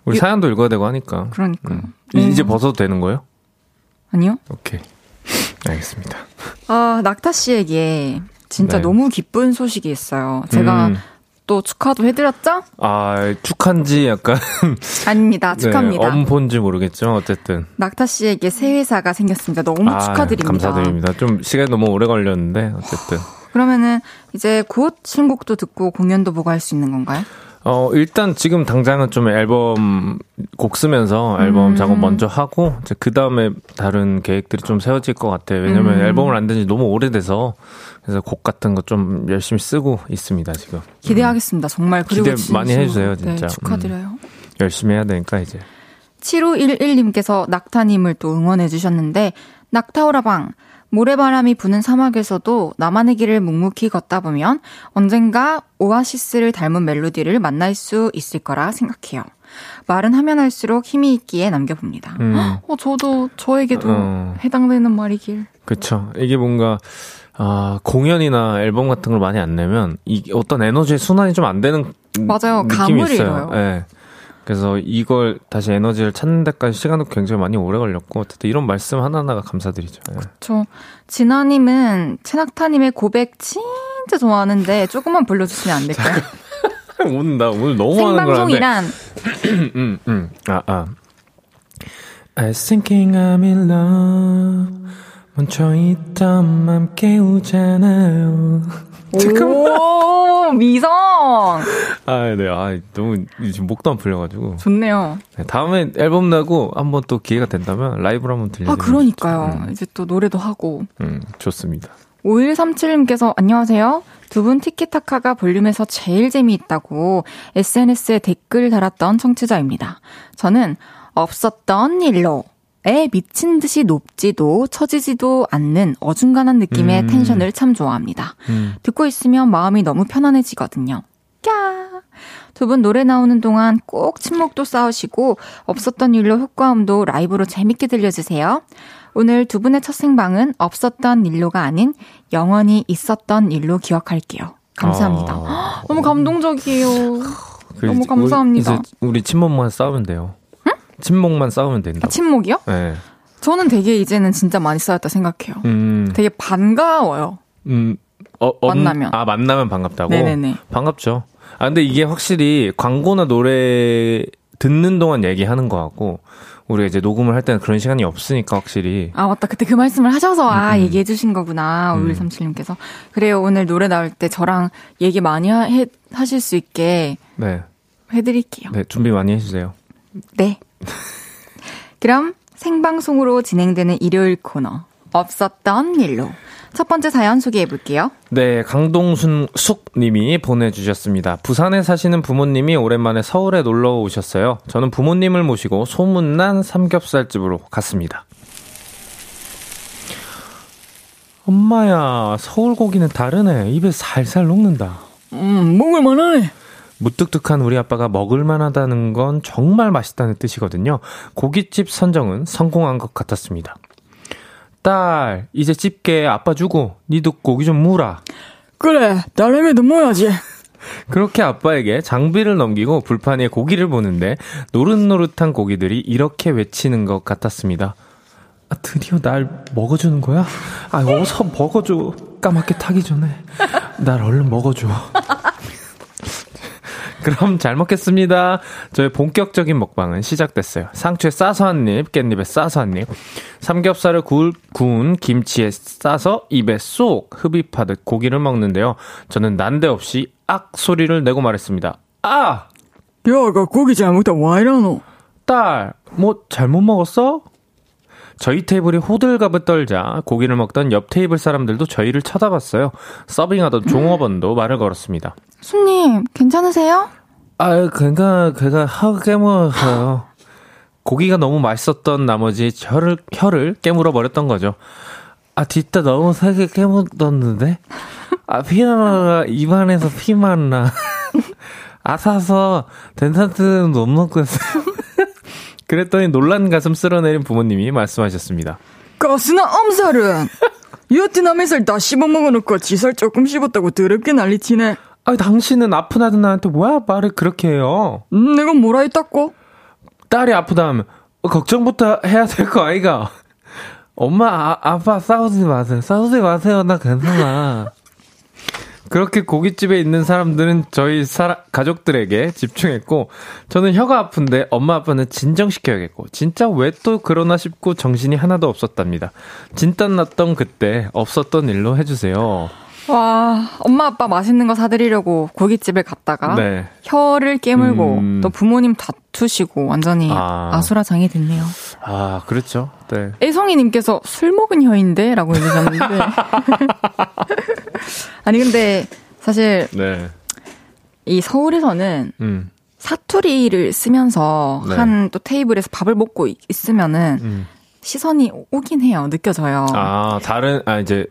우리 사연도 읽어야 되고 하니까. 그러니까. 음. 이제 음. 벗어도 되는 거예요? 아니요. 오케이. 알겠습니다. 아, 낙타 씨에게 진짜 네. 너무 기쁜 소식이 있어요. 제가 음. 또 축하도 해드렸죠? 아, 축한지 약간. 아닙니다. 네, 축하합니다. 네, 엄폰지 모르겠죠. 어쨌든. 낙타 씨에게 새 회사가 생겼습니다. 너무 아, 축하드립니다. 감사드립니다. 좀 시간이 너무 오래 걸렸는데, 어쨌든. 그러면은 이제 곧 신곡도 듣고 공연도 보고 할 수 있는 건가요? 어, 일단 지금 당장은 좀 앨범 곡 쓰면서 앨범 음. 작업 먼저 하고, 이제 그 다음에 다른 계획들이 좀 세워질 것 같아요. 왜냐면 음. 앨범을 안 된 지 너무 오래돼서, 그래서 곡 같은 거 좀 열심히 쓰고 있습니다, 지금. 기대하겠습니다, 정말. 그리고 기대 많이 해 주세요, 진짜. 네, 축하드려요. 음. 열심히 해야 되니까, 이제. 7511님께서 낙타님을 또 응원해 주셨는데, 낙타오라방, 모래바람이 부는 사막에서도 나만의 길을 묵묵히 걷다 보면 언젠가 오아시스를 닮은 멜로디를 만날 수 있을 거라 생각해요. 말은 하면 할수록 힘이 있기에 남겨봅니다. 음. 어, 저도 저에게도 어. 해당되는 말이길. 그쵸. 이게 뭔가 아, 공연이나 앨범 같은 걸 많이 안 내면 이 어떤 에너지의 순환이 좀 안 되는 맞아요. 느낌이 있어요. 예. 네. 그래서 이걸 다시 에너지를 찾는 데까지 시간도 굉장히 많이 오래 걸렸고 어쨌든 이런 말씀 하나하나가 감사드리죠. 예. 저 진아님은 채낙타님의 고백 진짜 좋아하는데 조금만 불러주시면 안 될까요? 오늘 나 오늘 너무. 생방송이란 음, 음. 아, 아. I was thinking I'm in love. 멈춰있던 맘 깨우잖아요. 오 미성 아, 네. 아, 너무 지금 목도 안 풀려가지고. 좋네요. 네, 다음에 앨범 내고 한번 또 기회가 된다면 라이브로 한번 들려드리면 아 그러니까요. 음, 이제 또 노래도 하고 음, 좋습니다. 5137님께서 안녕하세요. 두 분 티키타카가 볼륨에서 제일 재미있다고 SNS에 댓글 달았던 청취자입니다. 저는 없었던 일로 에 미친 듯이 높지도 처지지도 않는 어중간한 느낌의 음. 텐션을 참 좋아합니다. 음. 듣고 있으면 마음이 너무 편안해지거든요. 까! 두 분 노래 나오는 동안 꼭 침묵도 쌓으시고 없었던 일로 효과음도 라이브로 재밌게 들려주세요. 오늘 두 분의 첫 생방은 없었던 일로가 아닌 영원히 있었던 일로 기억할게요. 감사합니다. 아. 너무 감동적이에요. 그 너무 감사합니다. 우리, 이제 우리 침묵만 싸우면 돼요. 침묵만 싸우면 된다. 아, 침묵이요? 네. 저는 되게 이제는 진짜 많이 쌓였다 생각해요. 음, 되게 반가워요. 음, 어, 어, 만나면. 아, 만나면 반갑다고? 네네네. 반갑죠. 아, 근데 이게 확실히 광고나 노래 듣는 동안 얘기하는 거 같고, 우리가 이제 녹음을 할 때는 그런 시간이 없으니까 확실히. 아, 맞다. 그때 그 말씀을 하셔서, 아, 음. 얘기해 주신 거구나. 음. 5137님께서. 그래요. 오늘 노래 나올 때 저랑 얘기 많이 하, 해, 하실 수 있게 네. 해드릴게요. 네, 준비 많이 해주세요. 네. 그럼 생방송으로 진행되는 일요일 코너. 없었던 일로. 첫 번째 사연 소개해 볼게요. 네, 강동순 숙 님이 보내주셨습니다. 부산에 사시는 부모님이 오랜만에 서울에 놀러 오셨어요. 저는 부모님을 모시고 소문난 삼겹살집으로 갔습니다. 엄마야, 서울 고기는 다르네. 입에 살살 녹는다. 음, 먹을만하네. 무뚝뚝한 우리 아빠가 먹을만하다는 건 정말 맛있다는 뜻이거든요. 고깃집 선정은 성공한 것 같았습니다. 딸, 이제 집게 아빠 주고 니도 고기 좀 무라. 그래, 딸내미도 뭐야지. 그렇게 아빠에게 장비를 넘기고 불판 위에 고기를 보는데 노릇노릇한 고기들이 이렇게 외치는 것 같았습니다. 아, 드디어 날 먹어주는 거야? 아, 어서 먹어줘. 까맣게 타기 전에. 날 얼른 먹어줘. 그럼 잘 먹겠습니다. 저의 본격적인 먹방은 시작됐어요. 상추에 싸서 한 입, 깻잎에 싸서 한 입. 삼겹살을 구울, 구운 김치에 싸서 입에 쏙 흡입하듯 고기를 먹는데요. 저는 난데없이 악 소리를 내고 말했습니다. 아! 야가 고기 잘 먹다 와 이러노? 딸, 뭐 잘못 먹었어? 저희 테이블이 호들갑을 떨자 고기를 먹던 옆 테이블 사람들도 저희를 쳐다봤어요. 서빙하던 종업원도 말을 걸었습니다. 손님, 괜찮으세요? 아, 그니까, 그가 혀 깨물어서요. 고기가 너무 맛있었던 나머지 혀를, 혀를 깨물어 버렸던 거죠. 아, 진짜 너무 세게 깨물었는데? 아, 피나가 입안에서 피만 나. 아사서 덴산트는 못 먹고 있어요. 그랬더니 놀란 가슴 쓸어내린 부모님이 말씀하셨습니다. 가스나 엄살은 햇살 다 씹어 먹어놓고 지살 조금 씹었다고 더럽게 난리치네. 아, 당신은 아픈 아들한테 왜 말을 그렇게 해요? 음, 내가 뭐라 했다고? 딸이 아프다면 어, 걱정부터 해야 될 거 아이가. 엄마, 아, 아빠 싸우지 마세요. 싸우지 마세요. 나 괜찮아. 그렇게 고깃집에 있는 사람들은 저희 사라, 가족들에게 집중했고, 저는 혀가 아픈데 엄마 아빠는 진정시켜야겠고, 진짜 왜 또 그러나 싶고 정신이 하나도 없었답니다. 진땀 났던 그때 없었던 일로 해주세요. 와, 엄마 아빠 맛있는 거 사드리려고 고깃집에 갔다가 네. 혀를 깨물고 음. 또 부모님 다투시고 완전히 아. 아. 수라장이 됐네요. 아, 그렇죠. 네. 애성이님께서 술 먹은 혀인데? 라고 해주셨는데. 아니, 근데 사실 네. 이 서울에서는 음, 사투리를 쓰면서 네. 한또 테이블에서 밥을 먹고 있- 있으면은 음. 시선이 오긴 해요. 느껴져요. 아, 다른, 아, 이제,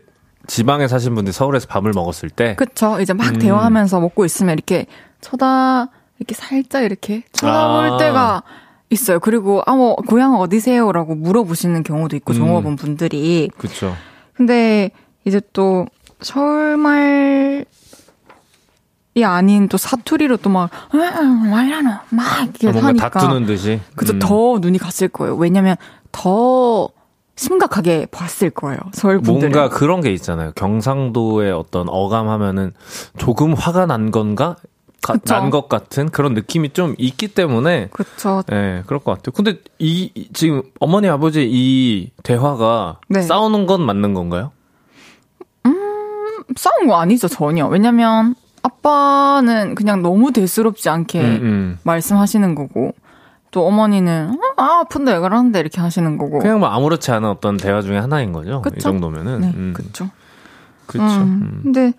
지방에 사신 분들이 서울에서 밥을 먹었을 때. 그쵸? 이제 막 음. 대화하면서 먹고 있으면 이렇게 쳐다, 이렇게 살짝 이렇게 쳐다볼 아. 때가 있어요. 그리고, 아, 뭐, 고향 어디세요? 라고 물어보시는 경우도 있고, 음. 종업원 분들이. 그쵸. 근데 이제 또 서울말 이 아닌 또 사투리로 또 막, 말라노, 막 이렇게 아, 뭔가 하니까. 다투는 듯이. 그죠, 음. 더 눈이 갔을 거예요. 왜냐면 더 심각하게 봤을 거예요. 서울 분들은. 뭔가 그런 게 있잖아요. 경상도의 어떤 어감 하면은 조금 화가 난 건가? 난 것 같은 그런 느낌이 좀 있기 때문에 그쵸. 예, 그럴 것 같아요. 근데 이, 이- 지금 어머니 아버지 이 대화가 네. 싸우는 건 맞는 건가요? 싸운 거 아니죠, 전혀. 왜냐면 아빠는 그냥 너무 대수롭지 않게 음, 음. 말씀하시는 거고, 또 어머니는, 어, 아, 아픈데 왜 그러는데 이렇게 하시는 거고. 그냥 뭐 아무렇지 않은 어떤 대화 중에 하나인 거죠. 이 그쵸? 정도면은. 네, 음. 그쵸. 그렇죠. 음, 음. 근데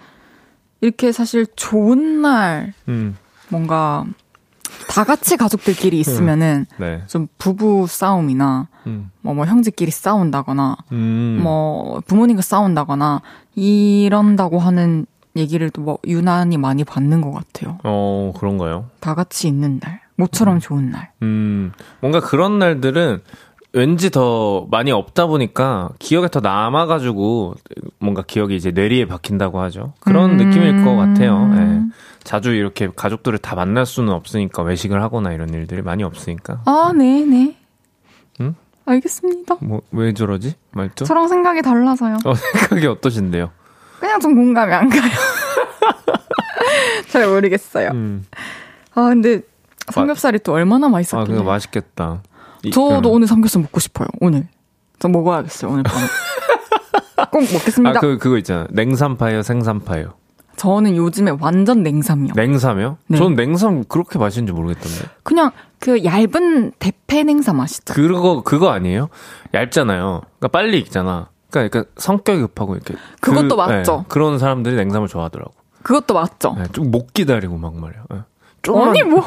이렇게 사실 좋은 날, 음. 뭔가 다 같이 가족들끼리 있으면은 네. 좀 부부 싸움이나 음. 뭐, 뭐 형제끼리 싸운다거나 음. 뭐 부모님과 싸운다거나 이런다고 하는 얘기를 또 뭐 유난히 많이 받는 것 같아요. 어, 그런가요? 다 같이 있는 날, 모처럼 좋은 날. 음, 뭔가 그런 날들은 왠지 더 많이 없다 보니까 기억에 더 남아가지고 뭔가 기억이 이제 뇌리에 박힌다고 하죠. 그런 음. 느낌일 것 같아요. 예. 자주 이렇게 가족들을 다 만날 수는 없으니까 외식을 하거나 이런 일들이 많이 없으니까. 아, 네, 네. 응? 알겠습니다. 뭐, 왜 저러지? 말투? 저랑 생각이 달라서요. 어, 생각이 어떠신데요? 그냥 좀 공감이 안 가요. 잘 모르겠어요. 음. 아, 근데 삼겹살이 또 얼마나 아, 맛있었길래. 그거 맛있겠다. 이- 저도 음. 오늘 삼겹살 먹고 싶어요. 오늘. 저 먹어야겠어요. 오늘 밤에. 꼭 먹겠습니다. 아, 그, 그거 있잖아. 냉삼파요, 생삼파요. 저는 요즘에 완전 냉삼이요. 냉삼이요? 네. 저는 냉삼 그렇게 맛있는지 모르겠던데. 그냥 그 얇은 대패 냉삼 맛있죠. 그거 그거 아니에요? 얇잖아요. 그러니까 빨리 익잖아. 그러니까, 그러니까 성격이 급하고 이렇게 그것도 그- 맞죠. 네, 그런 사람들이 냉삼을 좋아하더라고. 그것도 맞죠. 네, 좀못 기다리고 막 말이야. 네. 조금만- 아니 뭐.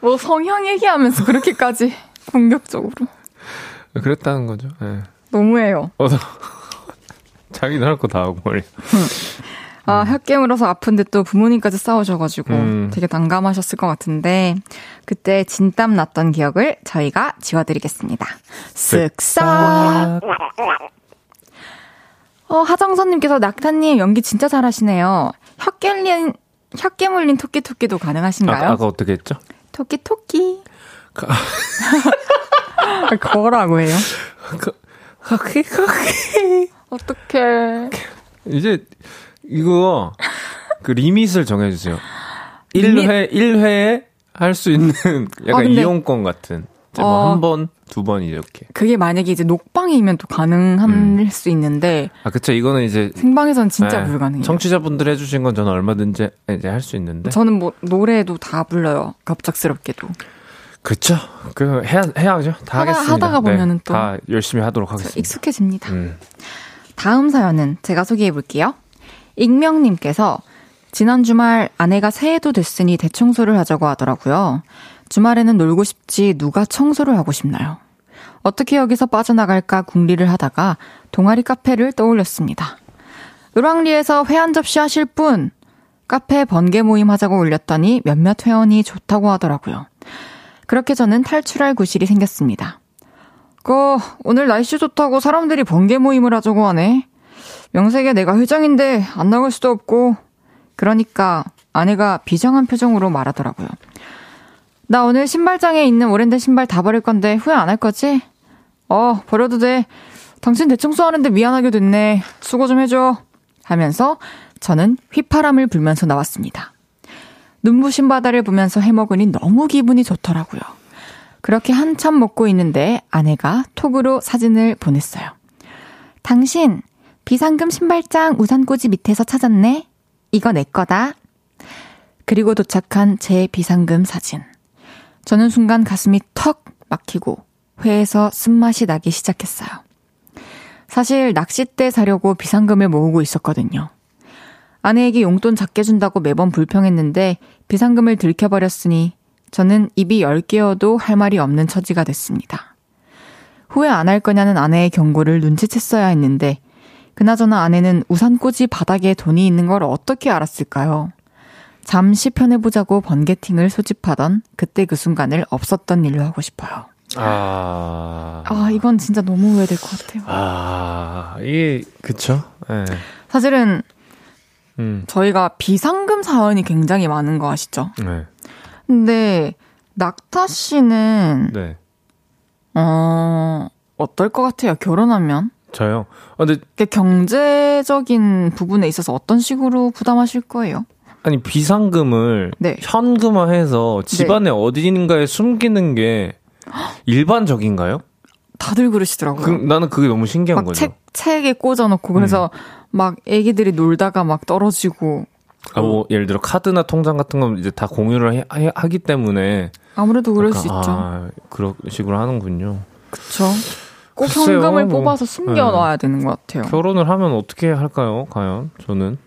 뭐 성향 얘기하면서 그렇게까지 공격적으로 그랬다는 거죠. 네. 너무해요. 어, 자기는 할거 다 하고 말이야. 아혀 깨물어서 아픈데 또 부모님까지 싸우셔가지고 음. 되게 난감하셨을 것 같은데 그때 진땀 났던 기억을 저희가 지워드리겠습니다. 쓱싹. 어 하정선님께서 낙타님 연기 진짜 잘하시네요. 혀 깨물린 혀 깨 물린 토끼 토끼도 가능하신가요? 아, 아까 어떻게 했죠? 토끼 토끼. 거라고 해요? 어떡해. 이제 이거 그 리밋을 정해 주세요. 리밋? 1회 1회에 할 수 있는 약간 아, 근데- 이용권 같은. 어. 뭐한 번, 두 번 이렇게. 그게 만약에 이제 녹방이면 또 가능할 음. 수 있는데 아, 그쵸. 이거는 이제 생방에선 진짜 네, 불가능해요. 청취자분들 해주신 건 저는 얼마든지 이제 할 수 있는데. 저는 뭐 노래도 다 불러요. 갑작스럽게도. 그쵸. 그 해야 해야죠. 다 하다- 하겠습니다. 하다가 보면은 또- 다 열심히 하도록 저 하겠습니다. 익숙해집니다. 음. 다음 사연은 제가 소개해 볼게요. 익명님께서 지난 주말 아내가 새해도 됐으니 대청소를 하자고 하더라고요. 주말에는 놀고 싶지 누가 청소를 하고 싶나요? 어떻게 여기서 빠져나갈까 궁리를 하다가 동아리 카페를 떠올렸습니다. 을왕리에서 회한 접시 하실 분 카페 번개 모임 하자고 올렸더니 몇몇 회원이 좋다고 하더라고요. 그렇게 저는 탈출할 구실이 생겼습니다. 그 오늘 날씨 좋다고 사람들이 번개 모임을 하자고 하네. 명색에 내가 회장인데 안 나갈 수도 없고. 그러니까 아내가 비장한 표정으로 말하더라고요. 나 오늘 신발장에 있는 오랜데 신발 다 버릴 건데 후회 안 할 거지? 어, 버려도 돼. 당신 대청소하는데 미안하게 됐네. 수고 좀 해줘. 하면서 저는 휘파람을 불면서 나왔습니다. 눈부신 바다를 보면서 해먹으니 너무 기분이 좋더라고요. 그렇게 한참 먹고 있는데 아내가 톡으로 사진을 보냈어요. 당신, 비상금 신발장 우산꽂이 밑에서 찾았네? 이거 내 거다. 그리고 도착한 제 비상금 사진. 저는 순간 가슴이 턱 막히고 회에서 쓴맛이 나기 시작했어요. 사실 낚싯대 사려고 비상금을 모으고 있었거든요. 아내에게 용돈 작게 준다고 매번 불평했는데 비상금을 들켜버렸으니 저는 입이 10개여도 할 말이 없는 처지가 됐습니다. 후회 안 할 거냐는 아내의 경고를 눈치챘어야 했는데 그나저나 아내는 우산꽂이 바닥에 돈이 있는 걸 어떻게 알았을까요? 잠시 편해보자고 번개팅을 소집하던 그때 그 순간을 없었던 일로 하고 싶어요. 아. 아, 이건 진짜 너무 후회될 것 같아요. 아, 이게, 그쵸. 예. 사실은 음. 저희가 비상금 사연이 굉장히 많은 거 아시죠? 네. 근데 낙타 씨는 네. 어 어떨 것 같아요? 결혼하면? 저요. 아, 근데 경제적인 부분에 있어서 어떤 식으로 부담하실 거예요? 아니 비상금을 네. 현금화해서 집안에 네. 어디인가에 숨기는 게 일반적인가요? 다들 그러시더라고요. 그, 나는 그게 너무 신기한 거죠. 책 책에 꽂아놓고 그래서 음. 막 애기들이 놀다가 막 떨어지고. 아, 뭐 예를 들어 카드나 통장 같은 건 이제 다 공유를 해, 하기 때문에 아무래도 그럴 수 있죠. 아, 그런 식으로 하는군요. 그렇죠. 꼭 글쎄요, 현금을 뭐, 뽑아서 숨겨 놔야 네. 되는 것 같아요. 결혼을 하면 어떻게 할까요? 과연 저는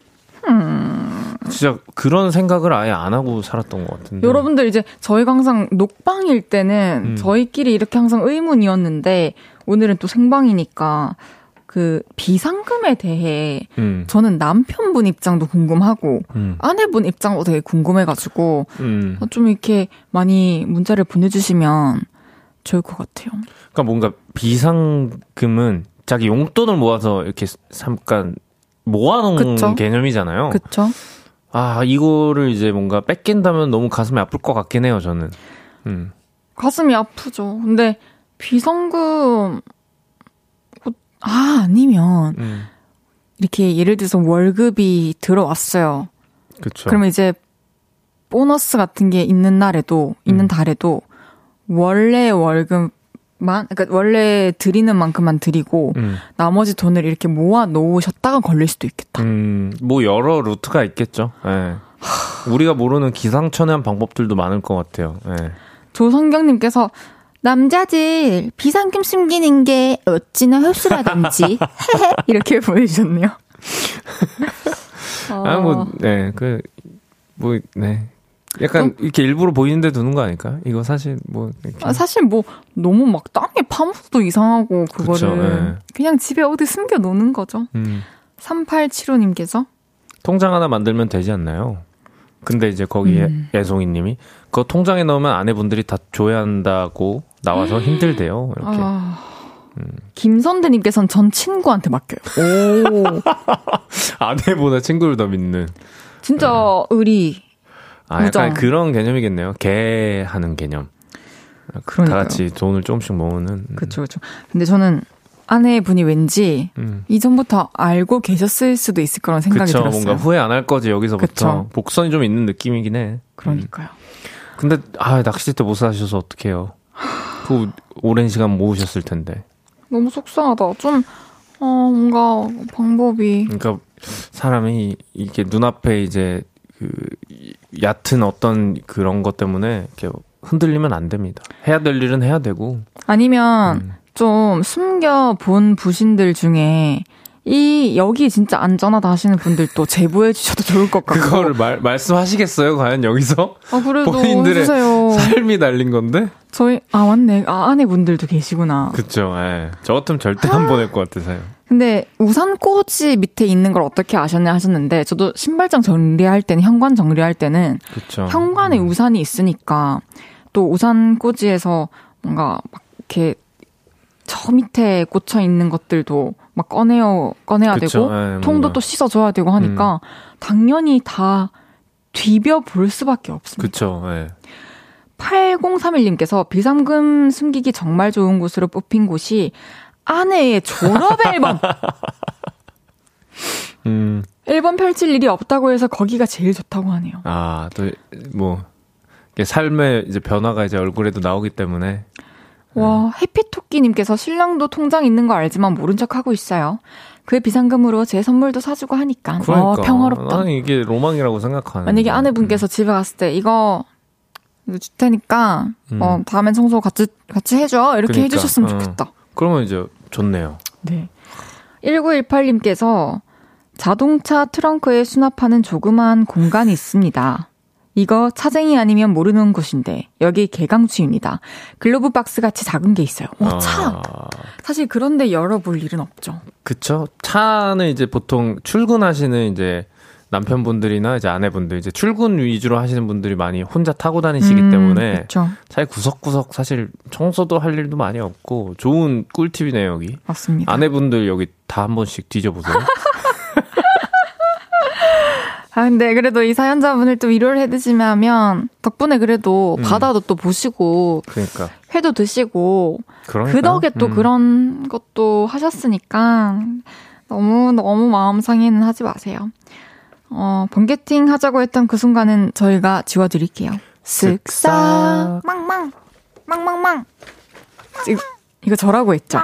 음... 진짜 그런 생각을 아예 안 하고 살았던 것 같은데. 여러분들 이제 저희가 항상 녹방일 때는 음. 저희끼리 이렇게 항상 의문이었는데 오늘은 또 생방이니까 그 비상금에 대해 음. 저는 남편분 입장도 궁금하고 음. 아내분 입장도 되게 궁금해가지고 음. 좀 이렇게 많이 문자를 보내주시면 좋을 것 같아요. 그러니까 뭔가 비상금은 자기 용돈을 모아서 이렇게 잠깐 모아놓은 그쵸? 개념이잖아요. 그렇죠. 아 이거를 이제 뭔가 뺏긴다면 너무 가슴이 아플 것 같긴 해요. 저는. 음. 가슴이 아프죠. 근데 비상금 아, 아니면, 음. 이렇게 예를 들어서 월급이 들어왔어요. 그쵸. 그러면 이제 보너스 같은 게 있는 날에도, 있는 음. 달에도, 원래 월급 만, 그러니까 원래 드리는 만큼만 드리고, 음. 나머지 돈을 이렇게 모아 놓으셨다가 걸릴 수도 있겠다. 음, 뭐 여러 루트가 있겠죠. 예. 우리가 모르는 기상천외한 방법들도 많을 것 같아요. 예. 조성경님께서 남자들 비상금 숨기는 게 어찌나 흡수라든지 이렇게 보여주셨네요. 어... 아, 뭐, 네, 그, 뭐, 네. 약간 어? 이렇게 일부러 보이는데 두는 거 아닐까? 이거 사실 뭐 아, 사실 뭐 너무 막 땅에 파묻어도 이상하고 그거를 그쵸, 네. 그냥 집에 어디 숨겨 놓는 거죠. 음. 3875님께서 통장 하나 만들면 되지 않나요? 근데 이제 거기에 음. 애송이님이 그 통장에 넣으면 아내분들이 다 줘야 한다고 나와서 힘들대요. 이렇게. 아... 음. 김선대님께서는 전 친구한테 맡겨요. 오. 아내보다 친구를 더 믿는. 진짜 네. 의리. 아, 우정. 약간 그런 개념이겠네요. 개 하는 개념. 그러니까요. 다 같이 돈을 조금씩 모으는. 그렇죠, 그렇죠. 근데 저는 아내분이 왠지 음. 이전부터 알고 계셨을 수도 있을 거라는 생각이 그쵸, 들었어요. 뭔가 후회 안 할 거지 여기서부터 그쵸? 복선이 좀 있는 느낌이긴 해. 그러니까요. 음. 근데 아 낚시 때못 사셔서 어떡해요. 그 오랜 시간 모으셨을 텐데. 너무 속상하다. 좀 어, 뭔가 방법이. 그러니까 사람이 이게 눈앞에 이제 그 얕은 어떤 그런 것 때문에 이렇게 흔들리면 안 됩니다. 해야 될 일은 해야 되고. 아니면 음. 좀 숨겨 본 부신들 중에 이 여기 진짜 안전하다 하시는 분들도 제보해 주셔도 좋을 것 같고 그거를 말, 말씀하시겠어요 과연 여기서 아 그래도 본인들의 해주세요. 삶이 달린 건데 저희 아 맞네 아 아내분들도 계시구나 그쵸 예. 저 같으면 절대 안 보낼 것 같아서요 근데 우산 꽂이 밑에 있는 걸 어떻게 아셨냐 하셨는데 저도 신발장 정리할 때는 현관 정리할 때는 그쵸. 현관에 음. 우산이 있으니까 또 우산 꽂이에서 뭔가 막 이렇게 저 밑에 꽂혀 있는 것들도 막 꺼내어 꺼내야 그쵸, 되고 에, 예, 통도 또 씻어줘야 되고 하니까 음. 당연히 다 뒤벼 볼 수밖에 없습니다. 그렇죠. 예. 8031님께서 비상금 숨기기 정말 좋은 곳으로 뽑힌 곳이 아내의 졸업 앨범. 음. 앨범 펼칠 일이 없다고 해서 거기가 제일 좋다고 하네요. 아, 또, 뭐, 삶의 이제 변화가 이제 얼굴에도 나오기 때문에. 와, 해피토끼님께서 신랑도 통장 있는 거 알지만 모른 척 하고 있어요. 그 비상금으로 제 선물도 사주고 하니까. 어, 그러니까. 어, 평화롭다. 나는 이게 로망이라고 생각하는. 만약에 아내분께서 음. 집에 갔을 때 이거 줄 테니까 음. 어, 다음엔 청소 같이 같이 해줘 이렇게 그러니까. 해주셨으면 어. 좋겠다. 그러면 이제 좋네요. 네. 1918님께서 자동차 트렁크에 수납하는 조그마한 공간이 있습니다. 이거 차쟁이 아니면 모르는 곳인데 여기 개강추입니다. 글로브 박스 같이 작은 게 있어요. 오, 차. 아... 사실 그런데 열어볼 일은 없죠. 그쵸. 차는 이제 보통 출근하시는 이제 남편분들이나 이제 아내분들 이제 출근 위주로 하시는 분들이 많이 혼자 타고 다니시기 음, 때문에 그쵸. 차에 구석구석 사실 청소도 할 일도 많이 없고 좋은 꿀팁이네요 여기. 맞습니다. 아내분들 여기 다 한 번씩 뒤져보세요. 아, 근데 그래도 이 사연자분을 또 위로를 해드시면, 덕분에 그래도 음. 바다도 또 보시고, 그러니까. 회도 드시고, 그러니까요. 그 덕에 또 음. 그런 것도 하셨으니까, 너무, 너무 마음 상해는 하지 마세요. 어, 번개팅 하자고 했던 그 순간은 저희가 지워드릴게요. 쓱싹, 망망, 망망망. 이거 저라고 했죠?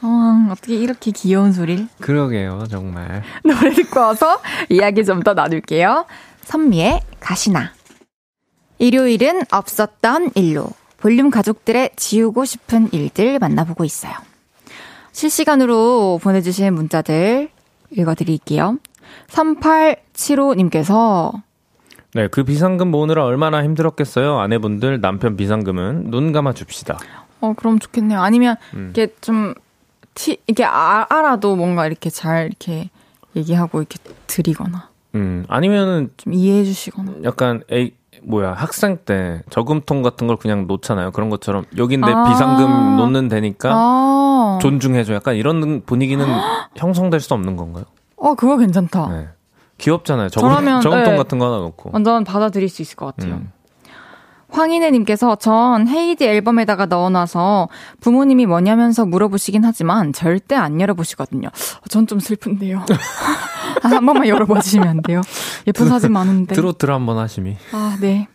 어, 어떻게 이렇게 귀여운 소리를? 그러게요, 정말. 노래 듣고 와서 이야기 좀 더 나눌게요. 선미의 가시나. 일요일은 없었던 일로 볼륨 가족들의 지우고 싶은 일들 만나보고 있어요. 실시간으로 보내주신 문자들 읽어드릴게요. 3875님께서 네, 그 비상금 모으느라 얼마나 힘들었겠어요. 아내분들 남편 비상금은 눈 감아 줍시다. 어, 그럼 좋겠네요. 아니면 음. 이게 좀 티, 이게 아, 알아도 뭔가 이렇게 잘 이렇게 얘기하고 이렇게 드리거나. 음, 아니면은 좀 이해해 주시거나. 약간 에이 뭐야 학생 때 저금통 같은 걸 그냥 놓잖아요. 그런 것처럼 여기 내 아~ 비상금 놓는 데니까 아~ 존중해줘. 약간 이런 분위기는 형성될 수 없는 건가요? 어, 그거 괜찮다. 네. 귀엽잖아요. 저금, 저금통 네. 같은 거 하나 놓고. 완전 받아들일 수 있을 것 같아요. 음. 황인혜님께서 전 헤이디 앨범에다가 넣어놔서 부모님이 뭐냐면서 물어보시긴 하지만 절대 안 열어보시거든요. 전 좀 슬픈데요. 아, 한 번만 열어봐 주시면 안 돼요? 예쁜 사진 많은데. 트로트를 한번 하시미. 아, 네.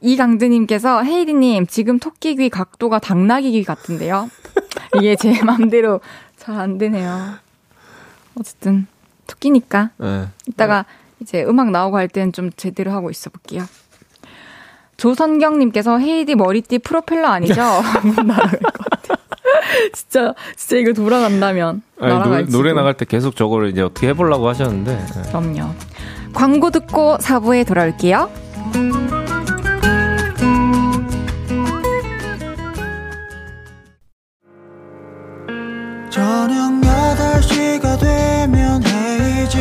이강드님께서 헤이디님 지금 토끼 귀 각도가 당나귀 귀 같은데요. 이게 제 맘대로 잘 안 되네요. 어쨌든 토끼니까. 네. 이따가 이제 음악 나오고 할 때는 좀 제대로 하고 있어 볼게요. 조선경님께서 헤이디 머리띠 프로펠러 아니죠? 날아갈 것 같아. 진짜 진짜 이거 돌아간다면 아니, 노, 노래 나갈 때 계속 저거를 이제 어떻게 해보려고 하셨는데. 네. 그럼요. 광고 듣고 4부에 돌아올게요. 저녁 8시가 되면 헤이즈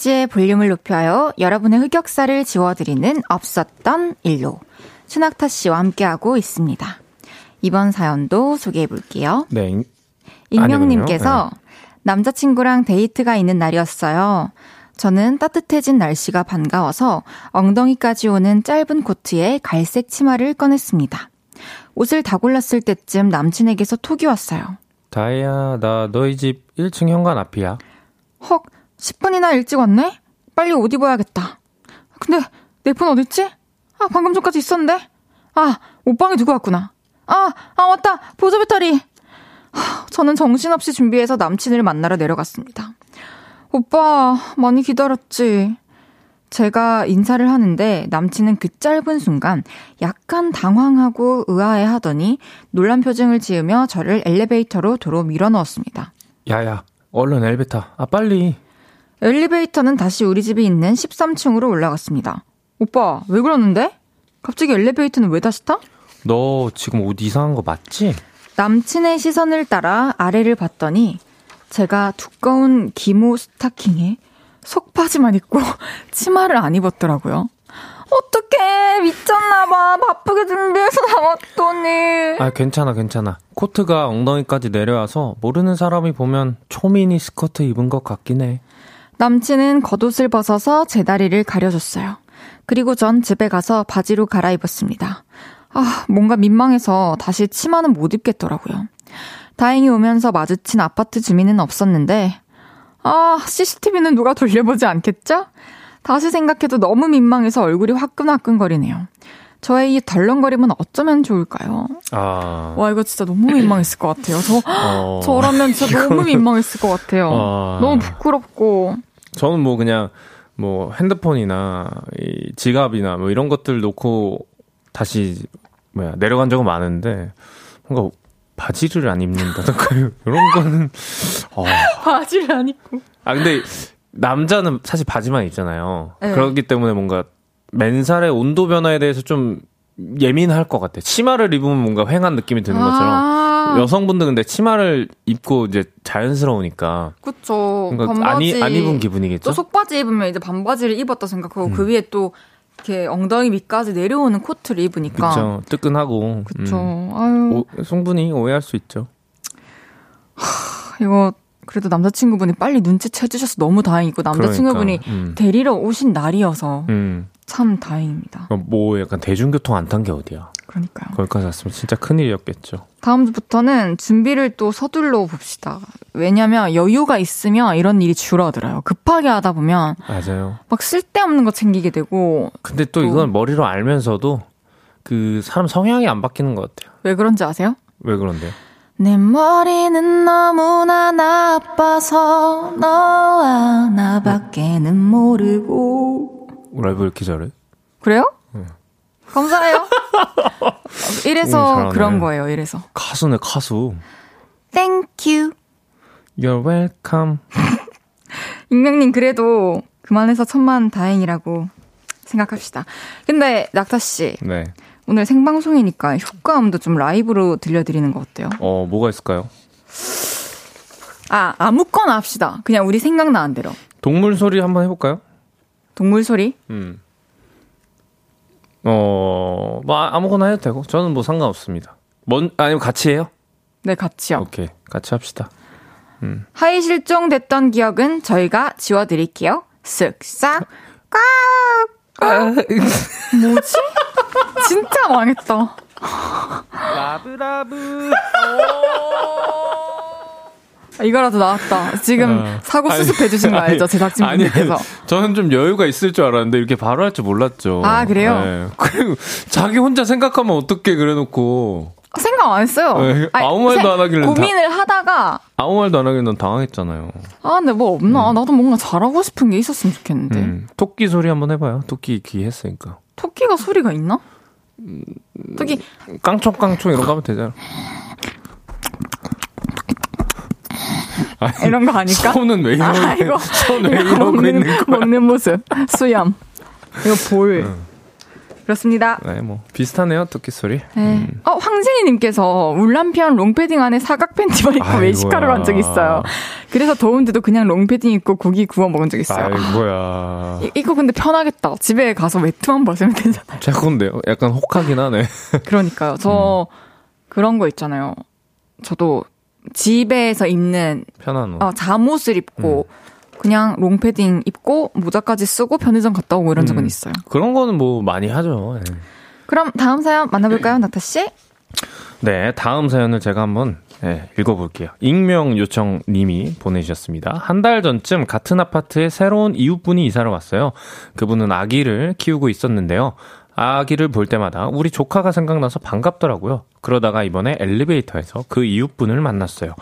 헤이즈의 볼륨을 높여요. 여러분의 흑역사를 지워드리는 없었던 일로. 추낙타 씨와 함께하고 있습니다. 이번 사연도 소개해 볼게요. 네. 익명님께서 네. 남자친구랑 데이트가 있는 날이었어요. 저는 따뜻해진 날씨가 반가워서 엉덩이까지 오는 짧은 코트에 갈색 치마를 꺼냈습니다. 옷을 다 골랐을 때쯤 남친에게서 톡이 왔어요. 다이야, 나 너희 집 1층 현관 앞이야. 헉, 10분이나 일찍 왔네? 빨리 옷 입어야겠다. 근데 내 폰 어딨지? 아, 방금 전까지 있었는데? 아, 옷방에 두고 왔구나. 아, 아, 맞다. 보조 배터리. 하, 저는 정신없이 준비해서 남친을 만나러 내려갔습니다. 오빠, 많이 기다렸지? 제가 인사를 하는데 남친은 그 짧은 순간 약간 당황하고 의아해 하더니 놀란 표정을 지으며 저를 엘리베이터로 도로 밀어 넣었습니다. 야야, 얼른 엘리베이터. 아, 빨리. 엘리베이터는 다시 우리 집이 있는 13층으로 올라갔습니다. 오빠, 왜 그러는데? 갑자기 엘리베이터는 왜 다시 타? 너 지금 옷 이상한 거 맞지? 남친의 시선을 따라 아래를 봤더니 제가 두꺼운 기모 스타킹에 속바지만 입고 치마를 안 입었더라고요. 어떡해 미쳤나봐 바쁘게 준비해서 나왔더니 아 괜찮아 괜찮아 코트가 엉덩이까지 내려와서 모르는 사람이 보면 초미니 스커트 입은 것 같긴 해 남친은 겉옷을 벗어서 제 다리를 가려줬어요. 그리고 전 집에 가서 바지로 갈아입었습니다. 아, 뭔가 민망해서 다시 치마는 못 입겠더라고요. 다행히 오면서 마주친 아파트 주민은 없었는데, 아, CCTV는 누가 돌려보지 않겠죠? 다시 생각해도 너무 민망해서 얼굴이 화끈화끈거리네요. 저의 이 덜렁거림은 어쩌면 좋을까요? 아. 와, 이거 진짜 너무 민망했을 것 같아요. 저, 어. 저라면 진짜 너무 민망했을 것 같아요. 아. 너무 부끄럽고. 저는 뭐 그냥 뭐 핸드폰이나 이 지갑이나 뭐 이런 것들 놓고 다시 뭐야 내려간 적은 많은데 뭔가 바지를 안 입는다던가 이런 거는 어. 바지를 안 입고 아 근데 남자는 사실 바지만 입잖아요. 네. 그렇기 때문에 뭔가 맨살의 온도 변화에 대해서 좀 예민할 것 같아. 치마를 입으면 뭔가 휑한 느낌이 드는 것처럼. 아, 여성분들 근데 치마를 입고 이제 자연스러우니까 그쵸. 안, 반바지. 이, 안 입은 기분이겠죠? 또 속바지 입으면 이제 반바지를 입었다 생각하고 그 위에 또 이렇게 엉덩이 밑까지 내려오는 코트를 입으니까. 그쵸. 뜨끈하고. 그쵸. 음. 아유, 오, 충분히 오해할 수 있죠. 이거 그래도 남자친구분이 빨리 눈치채 주셔서 너무 다행이고 남자친구분이 그러니까, 음. 데리러 오신 날이어서 음. 참 다행입니다. 뭐 약간 대중교통 안 탄 게 어디야. 그러니까요. 거기까지 왔으면 진짜 큰일이었겠죠. 다음 주부터는 준비를 또 서둘러 봅시다. 왜냐면 여유가 있으면 이런 일이 줄어들어요. 급하게 하다 보면 맞아요. 막 쓸데없는 거 챙기게 되고 근데 또 또- 이건 머리로 알면서도 그 사람 성향이 안 바뀌는 것 같아요. 왜 그런지 아세요? 왜 그런데요? 내 머리는 너무나 나빠서 너와 나밖에는 모르고 라이브 이렇게 잘해? 그래요? 감사해요. 이래서 오, 잘하네. 그런 거예요. 이래서 가수네 가수. Thank you. You're welcome. 익명님 그래도 그만해서 천만 다행이라고 생각합시다. 근데 낙타 씨 네. 오늘 생방송이니까 효과음도 좀 라이브로 들려드리는 거 어때요? 어 뭐가 있을까요? 아 아무거나 합시다. 그냥 우리 생각나는 대로. 동물 소리 한번 해볼까요? 동물 소리? 음. 어, 뭐 아- 아무거나 해도 되고 저는 뭐 상관없습니다. 뭔 아니면 같이 해요? 네 같이요. 오케이 같이 합시다. 하이 실종됐던 기억은 저희가 지워드릴게요. 쓱 싹 꽉. 뭐지? 진짜 망했다. 라브라브. 아, 이거라도 나왔다. 지금 어. 사고 아니, 수습해 주신 거 알죠? 아니, 저는 좀 여유가 있을 줄 알았는데 이렇게 바로 할 줄 몰랐죠. 아, 그래요? 네. 그리고 자기 혼자 생각하면 어떻게 그래놓고 생각 안 했어요. 네, 아무 말도 안 하길래 고민을 하다가 아무 말도 안 하길래 넌 당황했잖아요. 아 근데 뭐 없나? 나도 뭔가 잘하고 싶은 게 있었으면 좋겠는데. 음, 토끼 소리 한번 해봐요. 토끼 귀 했으니까. 토끼가 소리가 있나? 토끼 깡총깡총 이런 거 하면 되잖아. 아니, 이런 거 아닐까? 손은 왜 이러고 아, 이거- 손왜 이거 이러고 먹는, 있는 거야? 먹는 모습. 수염. 이거 볼. 그렇습니다. 네, 뭐 비슷하네요 토끼 소리. 네. 어, 황진희님께서 울남편 롱패딩 안에 사각 팬티만 입고 아이고야. 외식하러 간 적 있어요. 그래서 더운데도 그냥 롱패딩 입고 고기 구워 먹은 적 있어요. 아이고야. 이, 이거 근데 편하겠다. 집에 가서 외투만 벗으면 되잖아요. 자군데요. 약간 혹하긴 하네. 그러니까요. 저 음. 그런 거 있잖아요. 저도 집에서 입는 편한 옷. 어, 잠옷을 입고 음. 그냥 롱패딩 입고 모자까지 쓰고 편의점 갔다 오고 이런 적은 음. 있어요. 그런 거는 뭐 많이 하죠. 예. 그럼 다음 사연 만나볼까요, 나타 씨? 네, 다음 사연을 제가 한번 예, 읽어볼게요. 익명 요청님이 보내주셨습니다. 한 달 전쯤 같은 아파트에 새로운 이웃분이 이사를 왔어요. 그분은 아기를 키우고 있었는데요. 아기를 볼 때마다 우리 조카가 생각나서 반갑더라고요. 그러다가 이번에 엘리베이터에서 그 이웃분을 만났어요.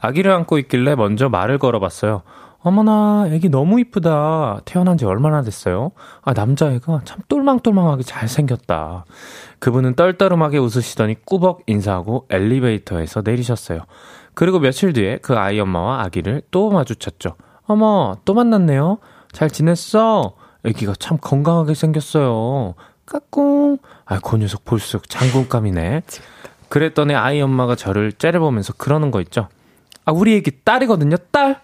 아기를 안고 있길래 먼저 말을 걸어봤어요. 어머나, 애기 너무 이쁘다. 태어난 지 얼마나 됐어요? 아, 남자애가 참 똘망똘망하게 잘생겼다. 그분은 떨떠름하게 웃으시더니 꾸벅 인사하고 엘리베이터에서 내리셨어요. 그리고 며칠 뒤에 그 아이 엄마와 아기를 또 마주쳤죠. 어머, 또 만났네요. 잘 지냈어? 애기가 참 건강하게 생겼어요. 까꿍. 아, 그 녀석 볼수록 장군감이네. 그랬더니 아이 엄마가 저를 째려보면서 그러는 거 있죠. 아, 우리 애기 딸이거든요, 딸.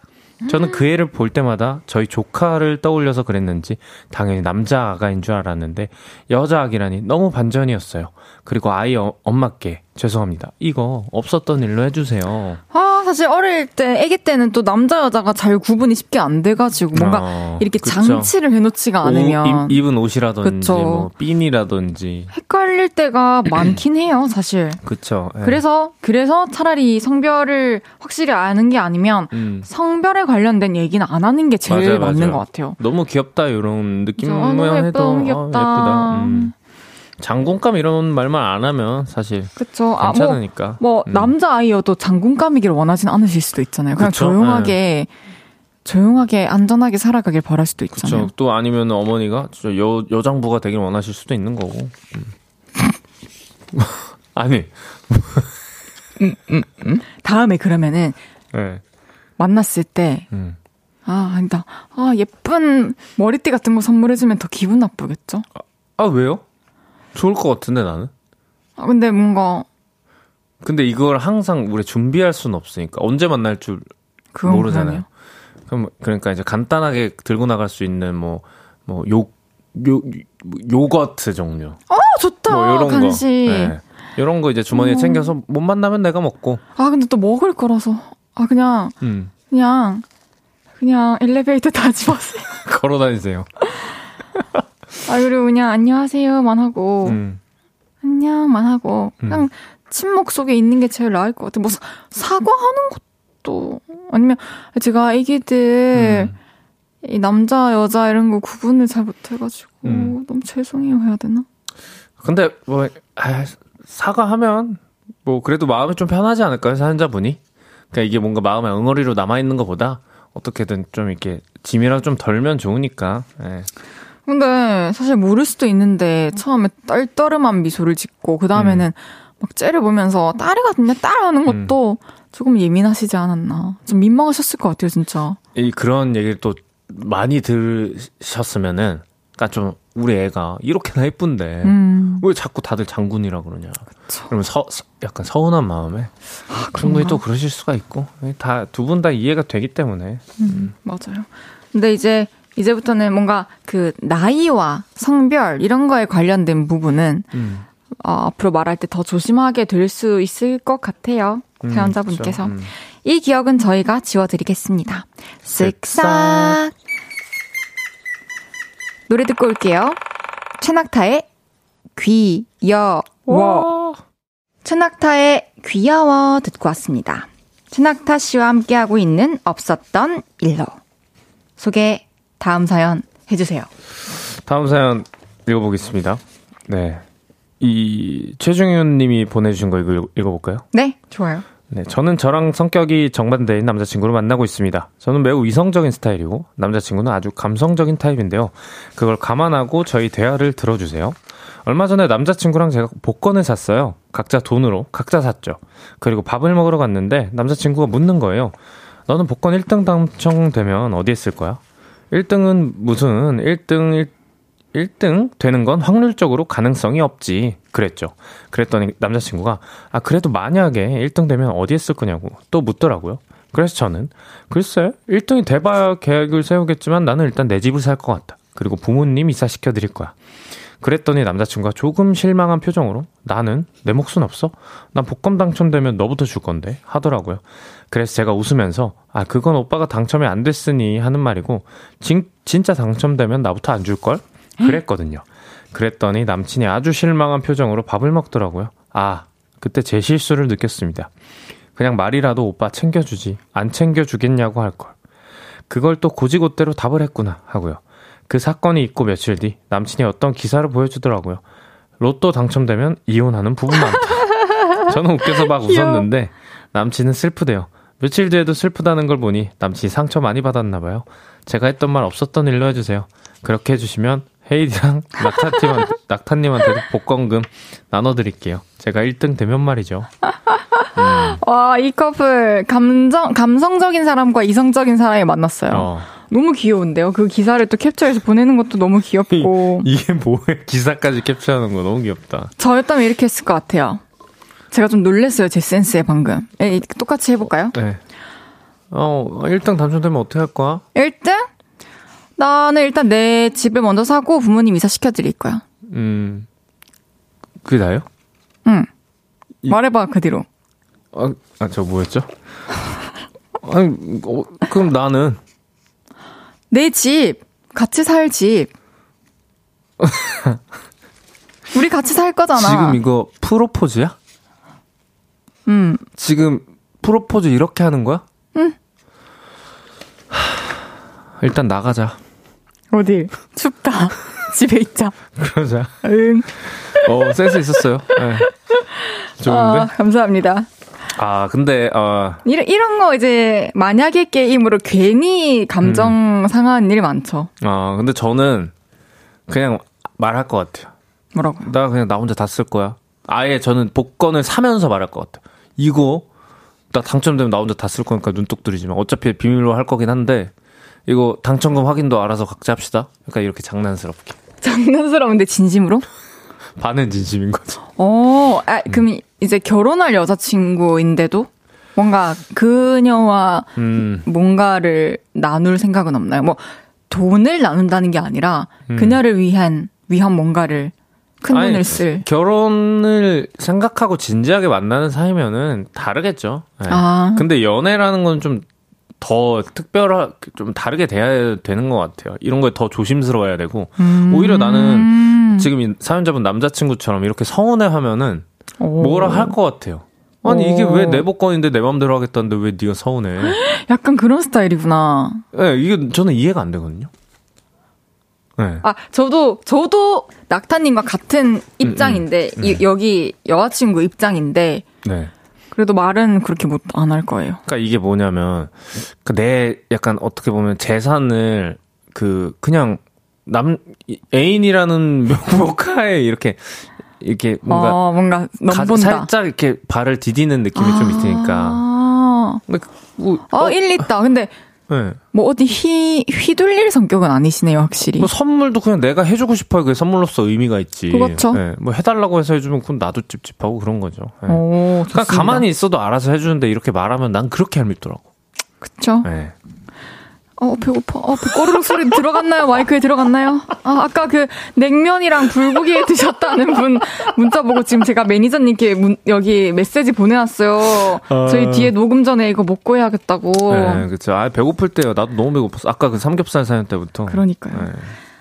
저는 그 애를 볼 때마다 저희 조카를 떠올려서 그랬는지 당연히 남자 아가인 줄 알았는데 여자 아기라니 너무 반전이었어요. 그리고 아이 어, 엄마께 죄송합니다. 이거 없었던 일로 해주세요. 아, 사실 어릴 때, 아기 때는 또 남자, 여자가 잘 구분이 쉽게 안 돼가지고, 뭔가 어, 이렇게 그쵸. 장치를 해놓지가 않으면 옷, 입, 입은 옷이라든지 그쵸. 뭐 핀이라든지 헷갈릴 때가 많긴 해요, 사실. 그쵸. 예. 그래서, 그래서 차라리 성별을 확실히 아는 게 아니면 음. 성별에 관련된 얘기는 안 하는 게 제일 맞아요, 맞는 맞아요. 것 같아요. 너무 귀엽다 이런 아, 느낌만 해도 너무 아, 귀엽다. 예쁘다. 음. 장군감 이런 말만 안 하면 사실 그쵸. 아, 뭐, 괜찮으니까. 뭐, 음. 남자 아이여도 장군감이기를 원하진 않으실 수도 있잖아요. 그냥 그쵸? 조용하게, 조용하게, 안전하게 살아가길 바랄 수도 있잖아요. 그렇죠. 또 아니면 어머니가 여 여장부가 되길 원하실 수도 있는 거고. 음. 아니, 다음에 그러면은, 네. 만났을 때, 음. 아, 아니다. 아, 예쁜 머리띠 같은 거 선물해주면 더 기분 나쁘겠죠? 아, 왜요? 좋을 것 같은데, 나는? 아, 근데 뭔가. 근데 이걸 항상 우리 준비할 수는 없으니까. 언제 만날 줄 모르잖아요. 그럼, 그러니까 이제 간단하게 들고 나갈 수 있는 뭐, 뭐, 요, 요, 요거트 종류. 어, 좋다. 뭐, 요런 간식. 거. 네. 이런 거 이제 주머니에 어. 챙겨서 못 만나면 내가 먹고. 아, 근데 또 먹을 거라서. 아, 그냥, 음. 그냥, 그냥 엘리베이터 타지 마세요. 걸어 다니세요. 아, 그리고 그냥 안녕하세요만 하고, 음. 안녕만 하고, 음. 그냥 음. 침묵 속에 있는 게 제일 나을 것 같아요. 뭐, 사과하는 것도, 아니면 제가 애기들, 음. 이 남자, 여자 이런 거 구분을 잘 못해가지고, 음. 너무 죄송해요 해야 되나? 근데, 뭐, 아, 사과하면, 뭐, 그래도 마음이 좀 편하지 않을까요, 사연자분이? 그러니까 이게 뭔가 마음에 응어리로 남아있는 것보다, 어떻게든 좀 이렇게 짐이랑 좀 덜면 좋으니까. 예. 근데 사실 모를 수도 있는데 처음에 떨떠름한 미소를 짓고 그 다음에는 음. 막 째려보면서 딸이거든요. 딸하는 음. 것도 음. 조금 예민하시지 않았나. 좀 민망하셨을 것 같아요, 진짜. 이 그런 얘기를 또 많이 들으셨으면은, 그러니까 좀 우리 애가 이렇게나 예쁜데 음. 왜 자꾸 다들 장군이라 그러냐. 그쵸. 그러면 서, 약간 서운한 마음에 아, 충분히 또 그러실 수가 있고 다 두 분 다 이해가 되기 때문에. 음, 음. 맞아요. 근데 이제 이제부터는 뭔가 그 나이와 성별 이런 거에 관련된 부분은 음. 어, 앞으로 말할 때 더 조심하게 될 수 있을 것 같아요. 음, 사연자분께서. 음, 이 기억은 저희가 지워드리겠습니다. 쓱싹. 노래 듣고 올게요. 최낙타의 귀여워. 최낙타의 귀여워 듣고 왔습니다. 최낙타 씨와 함께하고 있는 없었던 일로. 소개 다음 사연 해주세요. 다음 사연 읽어보겠습니다. 네. 이 최중현 님이 보내주신 거 읽어, 읽어볼까요? 네, 좋아요. 네, 저는 저랑 성격이 정반대인 남자친구를 만나고 있습니다. 저는 매우 이성적인 스타일이고 남자친구는 아주 감성적인 타입인데요. 그걸 감안하고 저희 대화를 들어주세요. 얼마 전에 남자친구랑 제가 복권을 샀어요. 각자 돈으로 각자 샀죠. 그리고 밥을 먹으러 갔는데 남자친구가 묻는 거예요. 너는 복권 1등 당첨되면 어디에 쓸 거야? 1등은 무슨 1등 1 1등 되는 건 확률적으로 가능성이 없지. 그랬죠. 그랬더니 남자친구가, 아, 그래도 만약에 1등 되면 어디에 쓸 거냐고 또 묻더라고요. 그래서 저는, 글쎄, 1등이 대박 계획을 세우겠지만 나는 일단 내 집을 살 것 같다. 그리고 부모님 이사시켜 드릴 거야. 그랬더니 남자친구가 조금 실망한 표정으로 나는 내 몫은 없어? 난 복권 당첨되면 너부터 줄 건데 하더라고요. 그래서 제가 웃으면서 아 그건 오빠가 당첨이 안 됐으니 하는 말이고 진, 진짜 당첨되면 나부터 안 줄 걸? 그랬거든요. 그랬더니 남친이 아주 실망한 표정으로 밥을 먹더라고요. 아, 그때 제 실수를 느꼈습니다. 그냥 말이라도 오빠 챙겨주지. 안 챙겨주겠냐고 할 걸. 그걸 또 고지고대로 답을 했구나 하고요. 그 사건이 있고 며칠 뒤 남친이 어떤 기사를 보여주더라고요. 로또 당첨되면 이혼하는 부부 많다. 저는 웃겨서 막 웃었는데 남친은 슬프대요. 며칠 뒤에도 슬프다는 걸 보니 남친이 상처 많이 받았나 봐요. 제가 했던 말 없었던 일로 해주세요. 그렇게 해주시면 헤이디랑 낙타님한테, 낙타님한테도 복권금 나눠드릴게요. 제가 1등 되면 말이죠. 음. 와, 이 커플, 감정, 감성적인 사람과 이성적인 사람이 만났어요. 어. 너무 귀여운데요? 그 기사를 또 캡처해서 보내는 것도 너무 귀엽고. 이 게 뭐에 기사까지 캡처하는 거 너무 귀엽다. 저였다면 이렇게 했을 것 같아요. 제가 좀 놀랬어요, 제 센스에 방금. 에, 똑같이 해볼까요? 네. 어, 1등 당첨되면 어떻게 할 거야? 1등? 나는 일단 내 집을 먼저 사고 부모님 이사 시켜드릴 거야. 음. 그게 나요? 응. 이... 말해봐, 그 뒤로. 아, 아, 저 뭐였죠? 아니, 어, 그럼 나는. 내 집, 같이 살 집. 우리 같이 살 거잖아. 지금 이거 프로포즈야? 응. 지금 프로포즈 이렇게 하는 거야? 응. 일단 나가자. 어디? 춥다. 집에 있자. 그러자. 응. 어, 센스 있었어요. 네. 좋은데? 어, 감사합니다. 아, 근데, 어. 이런, 이런 거 이제, 만약에 게임으로 괜히 감정 음. 상하는 일이 많죠. 아, 근데 저는 그냥 말할 것 같아요. 뭐라고? 나 그냥 나 혼자 다 쓸 거야. 아예 저는 복권을 사면서 말할 것 같아요. 이거, 나 당첨되면 나 혼자 다 쓸 거니까 눈독 들이지만 어차피 비밀로 할 거긴 한데, 이거 당첨금 확인도 알아서 각자 합시다. 그러니까 이렇게 장난스럽게. 장난스러운데 진심으로? 반은 진심인 거죠. 어, 아, 그럼 이제 결혼할 여자친구인데도 뭔가 그녀와 음. 뭔가를 나눌 생각은 없나요? 뭐 돈을 나눈다는 게 아니라 음. 그녀를 위한 위한 뭔가를 큰 아니, 돈을 쓸. 결혼을 생각하고 진지하게 만나는 사이면은 다르겠죠. 네. 아. 근데 연애라는 건 좀 더 특별하, 좀 다르게 돼야 되는 것 같아요. 이런 거에 더 조심스러워야 되고. 오히려 나는 음. 지금 이 사연자분 남자친구처럼 이렇게 서운해 하면은 오. 뭐라 할 것 같아요. 아니, 이게 오. 왜내 복권인데 내 맘대로 하겠다는데 왜 네가 서운해? 약간 그런 스타일이구나. 네, 이게 저는 이해가 안 되거든요. 네. 아, 저도, 저도 낙타님과 같은 입장인데, 음, 이- 여기 여자친구 입장인데, 네. 그래도 말은 그렇게 못, 안 할 거예요. 그러니까 이게 뭐냐면 그 내 약간 어떻게 보면 재산을 그 그냥 남 애인이라는 명목하에 이렇게 이렇게 뭔가 어, 뭔가 가- 넘본다. 살짝 이렇게 발을 디디는 느낌이 좀 있으니까. 아, 근데 그- 뭐, 어, 일리 있다. 근데, 네. 뭐 어디 휘, 휘둘릴 성격은 아니시네요, 확실히. 뭐 선물도 그냥 내가 해주고 싶어요. 그게 선물로서 의미가 있지. 그렇죠. 네. 뭐 해달라고 해서 해주면 그건 나도 찝찝하고 그런 거죠. 네. 오, 그러니까. 가만히 있어도 알아서 해주는데 이렇게 말하면 난 그렇게 얄밉더라고. 그쵸? 네. 어, 배고파. 어, 꼬르륵 소리 들어갔나요? 마이크에 들어갔나요? 아, 아까 그 냉면이랑 불고기 드셨다는 분 문자 보고 지금 제가 매니저님께 문, 여기 메시지 보내왔어요. 저희 뒤에 녹음 전에 이거 먹고 해야겠다고. 네, 그쵸. 아, 배고플 때요. 나도 너무 배고팠어. 아까 그 삼겹살 사연 때부터. 그러니까요. 네.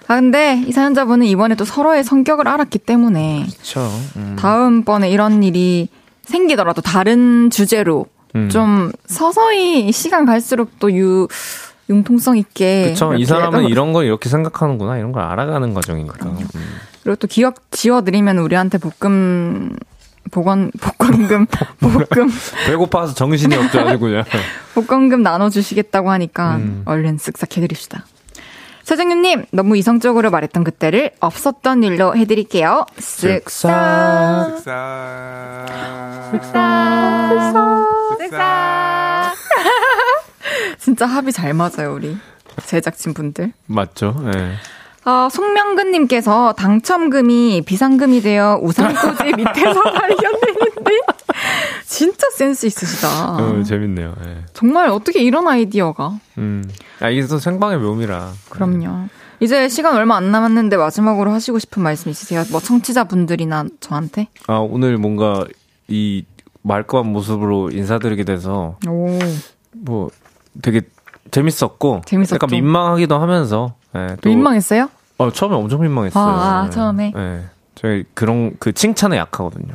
아, 근데 이 사연자분은 이번에 또 서로의 성격을 알았기 때문에 그쵸. 음. 다음번에 이런 일이 생기더라도 다른 주제로 음. 좀 서서히 시간 갈수록 또 유, 융통성 있게. 그쵸. 이 사람은 또- 이런 걸 이렇게 생각하는구나. 이런 걸 알아가는 과정이니까. 음. 그리고 또 기억 지워드리면 우리한테 볶음, 복원, 복권금, 볶음, 배고파서 정신이 없죠. 아주 그냥. 복권금 나눠주시겠다고 하니까 음. 얼른 쓱싹 해드립시다. 서정윤님, 너무 이성적으로 말했던 그때를 없었던 일로 해드릴게요. 쓱싹. 쓱싹 쓱싹. 진짜 합이 잘 맞아요, 우리 제작진 분들. 맞죠. 예. 아, 송명근님께서 당첨금이 비상금이 되어 우산꽂이 밑에서 발견됐는데 진짜 센스 있으시다. 어, 재밌네요. 예. 정말 어떻게 이런 아이디어가? 음. 아, 이게 또 생방의 묘미라. 그럼요. 이제 시간 얼마 안 남았는데 마지막으로 하시고 싶은 말씀 있으세요? 뭐 청취자분들이나 저한테? 아, 오늘 뭔가 이 말끔한 모습으로 인사드리게 돼서 오. 뭐 되게 재밌었고 재밌었죠. 약간 민망하기도 하면서 예, 또 민망했어요? 어, 처음에 엄청 민망했어요. 아, 아, 예. 처음에? 예. 저희 그런 그 칭찬에 약하거든요.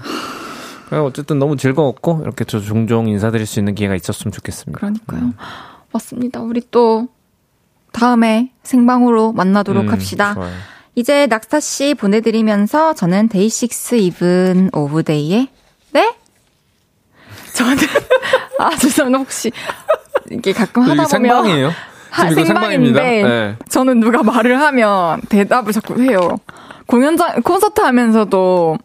어쨌든 너무 즐거웠고 이렇게 저 종종 인사드릴 수 있는 기회가 있었으면 좋겠습니다. 그러니까요. 맞습니다. 우리 또 다음에 생방으로 만나도록 음, 합시다. 좋아요. 이제 낙타 씨 보내드리면서 저는 데이식스 이븐 오브데이에 네? 저는 아 죄송합니다 혹시 이게 가끔 이게 하다 보면 생방이에요? 하- 지금 이거 생방입니다. 생방인데 네. 저는 누가 말을 하면 대답을 자꾸 해요. 공연장 콘서트 하면서도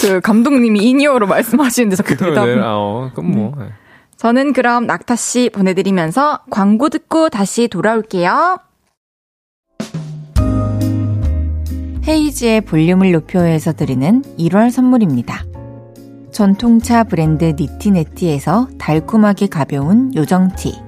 그 감독님이 in-ear로 말씀하시는데 자꾸 그럼 대답을 네, 아, 어, 그럼 뭐. 네. 저는 그럼 낙타 씨 보내드리면서 광고 듣고 다시 돌아올게요. 헤이즈의 볼륨을 높여요에서 드리는 1월 선물입니다. 전통차 브랜드 니티네티에서 달콤하게 가벼운 요정티.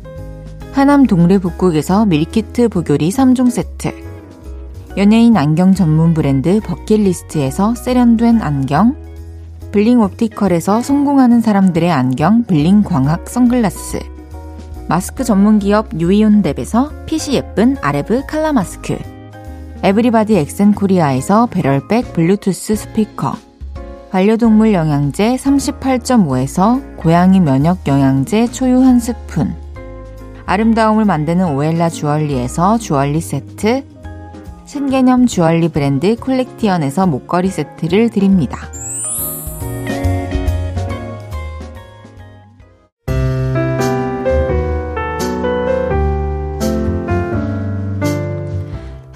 하남 동래 북국에서 밀키트 보교리 3종 세트. 연예인 안경 전문 브랜드 버킷리스트에서 세련된 안경. 블링 옵티컬에서 성공하는 사람들의 안경 블링 광학 선글라스 마스크 전문 기업 유이온랩에서 핏이 예쁜 아레브 칼라 마스크 에브리바디 엑센 코리아에서 배럴백 블루투스 스피커 반려동물 영양제 38.5에서 고양이 면역 영양제 초유 한 스푼 아름다움을 만드는 오엘라 주얼리에서 주얼리 세트, 신개념 주얼리 브랜드 콜렉티언에서 목걸이 세트를 드립니다.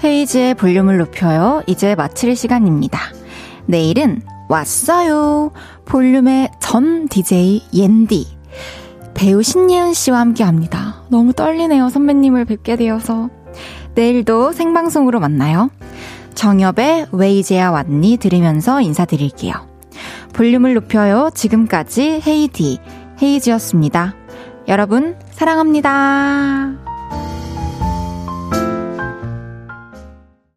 헤이즈의 볼륨을 높여요. 이제 마칠 시간입니다. 내일은 왔어요. 볼륨의 전 DJ 옌디. 배우 신예은 씨와 함께 합니다. 너무 떨리네요. 선배님을 뵙게 되어서. 내일도 생방송으로 만나요. 정엽의 왜 이제야 왔니 들으면서 인사드릴게요. 볼륨을 높여요. 지금까지 헤이디, 헤이즈였습니다. 여러분, 사랑합니다.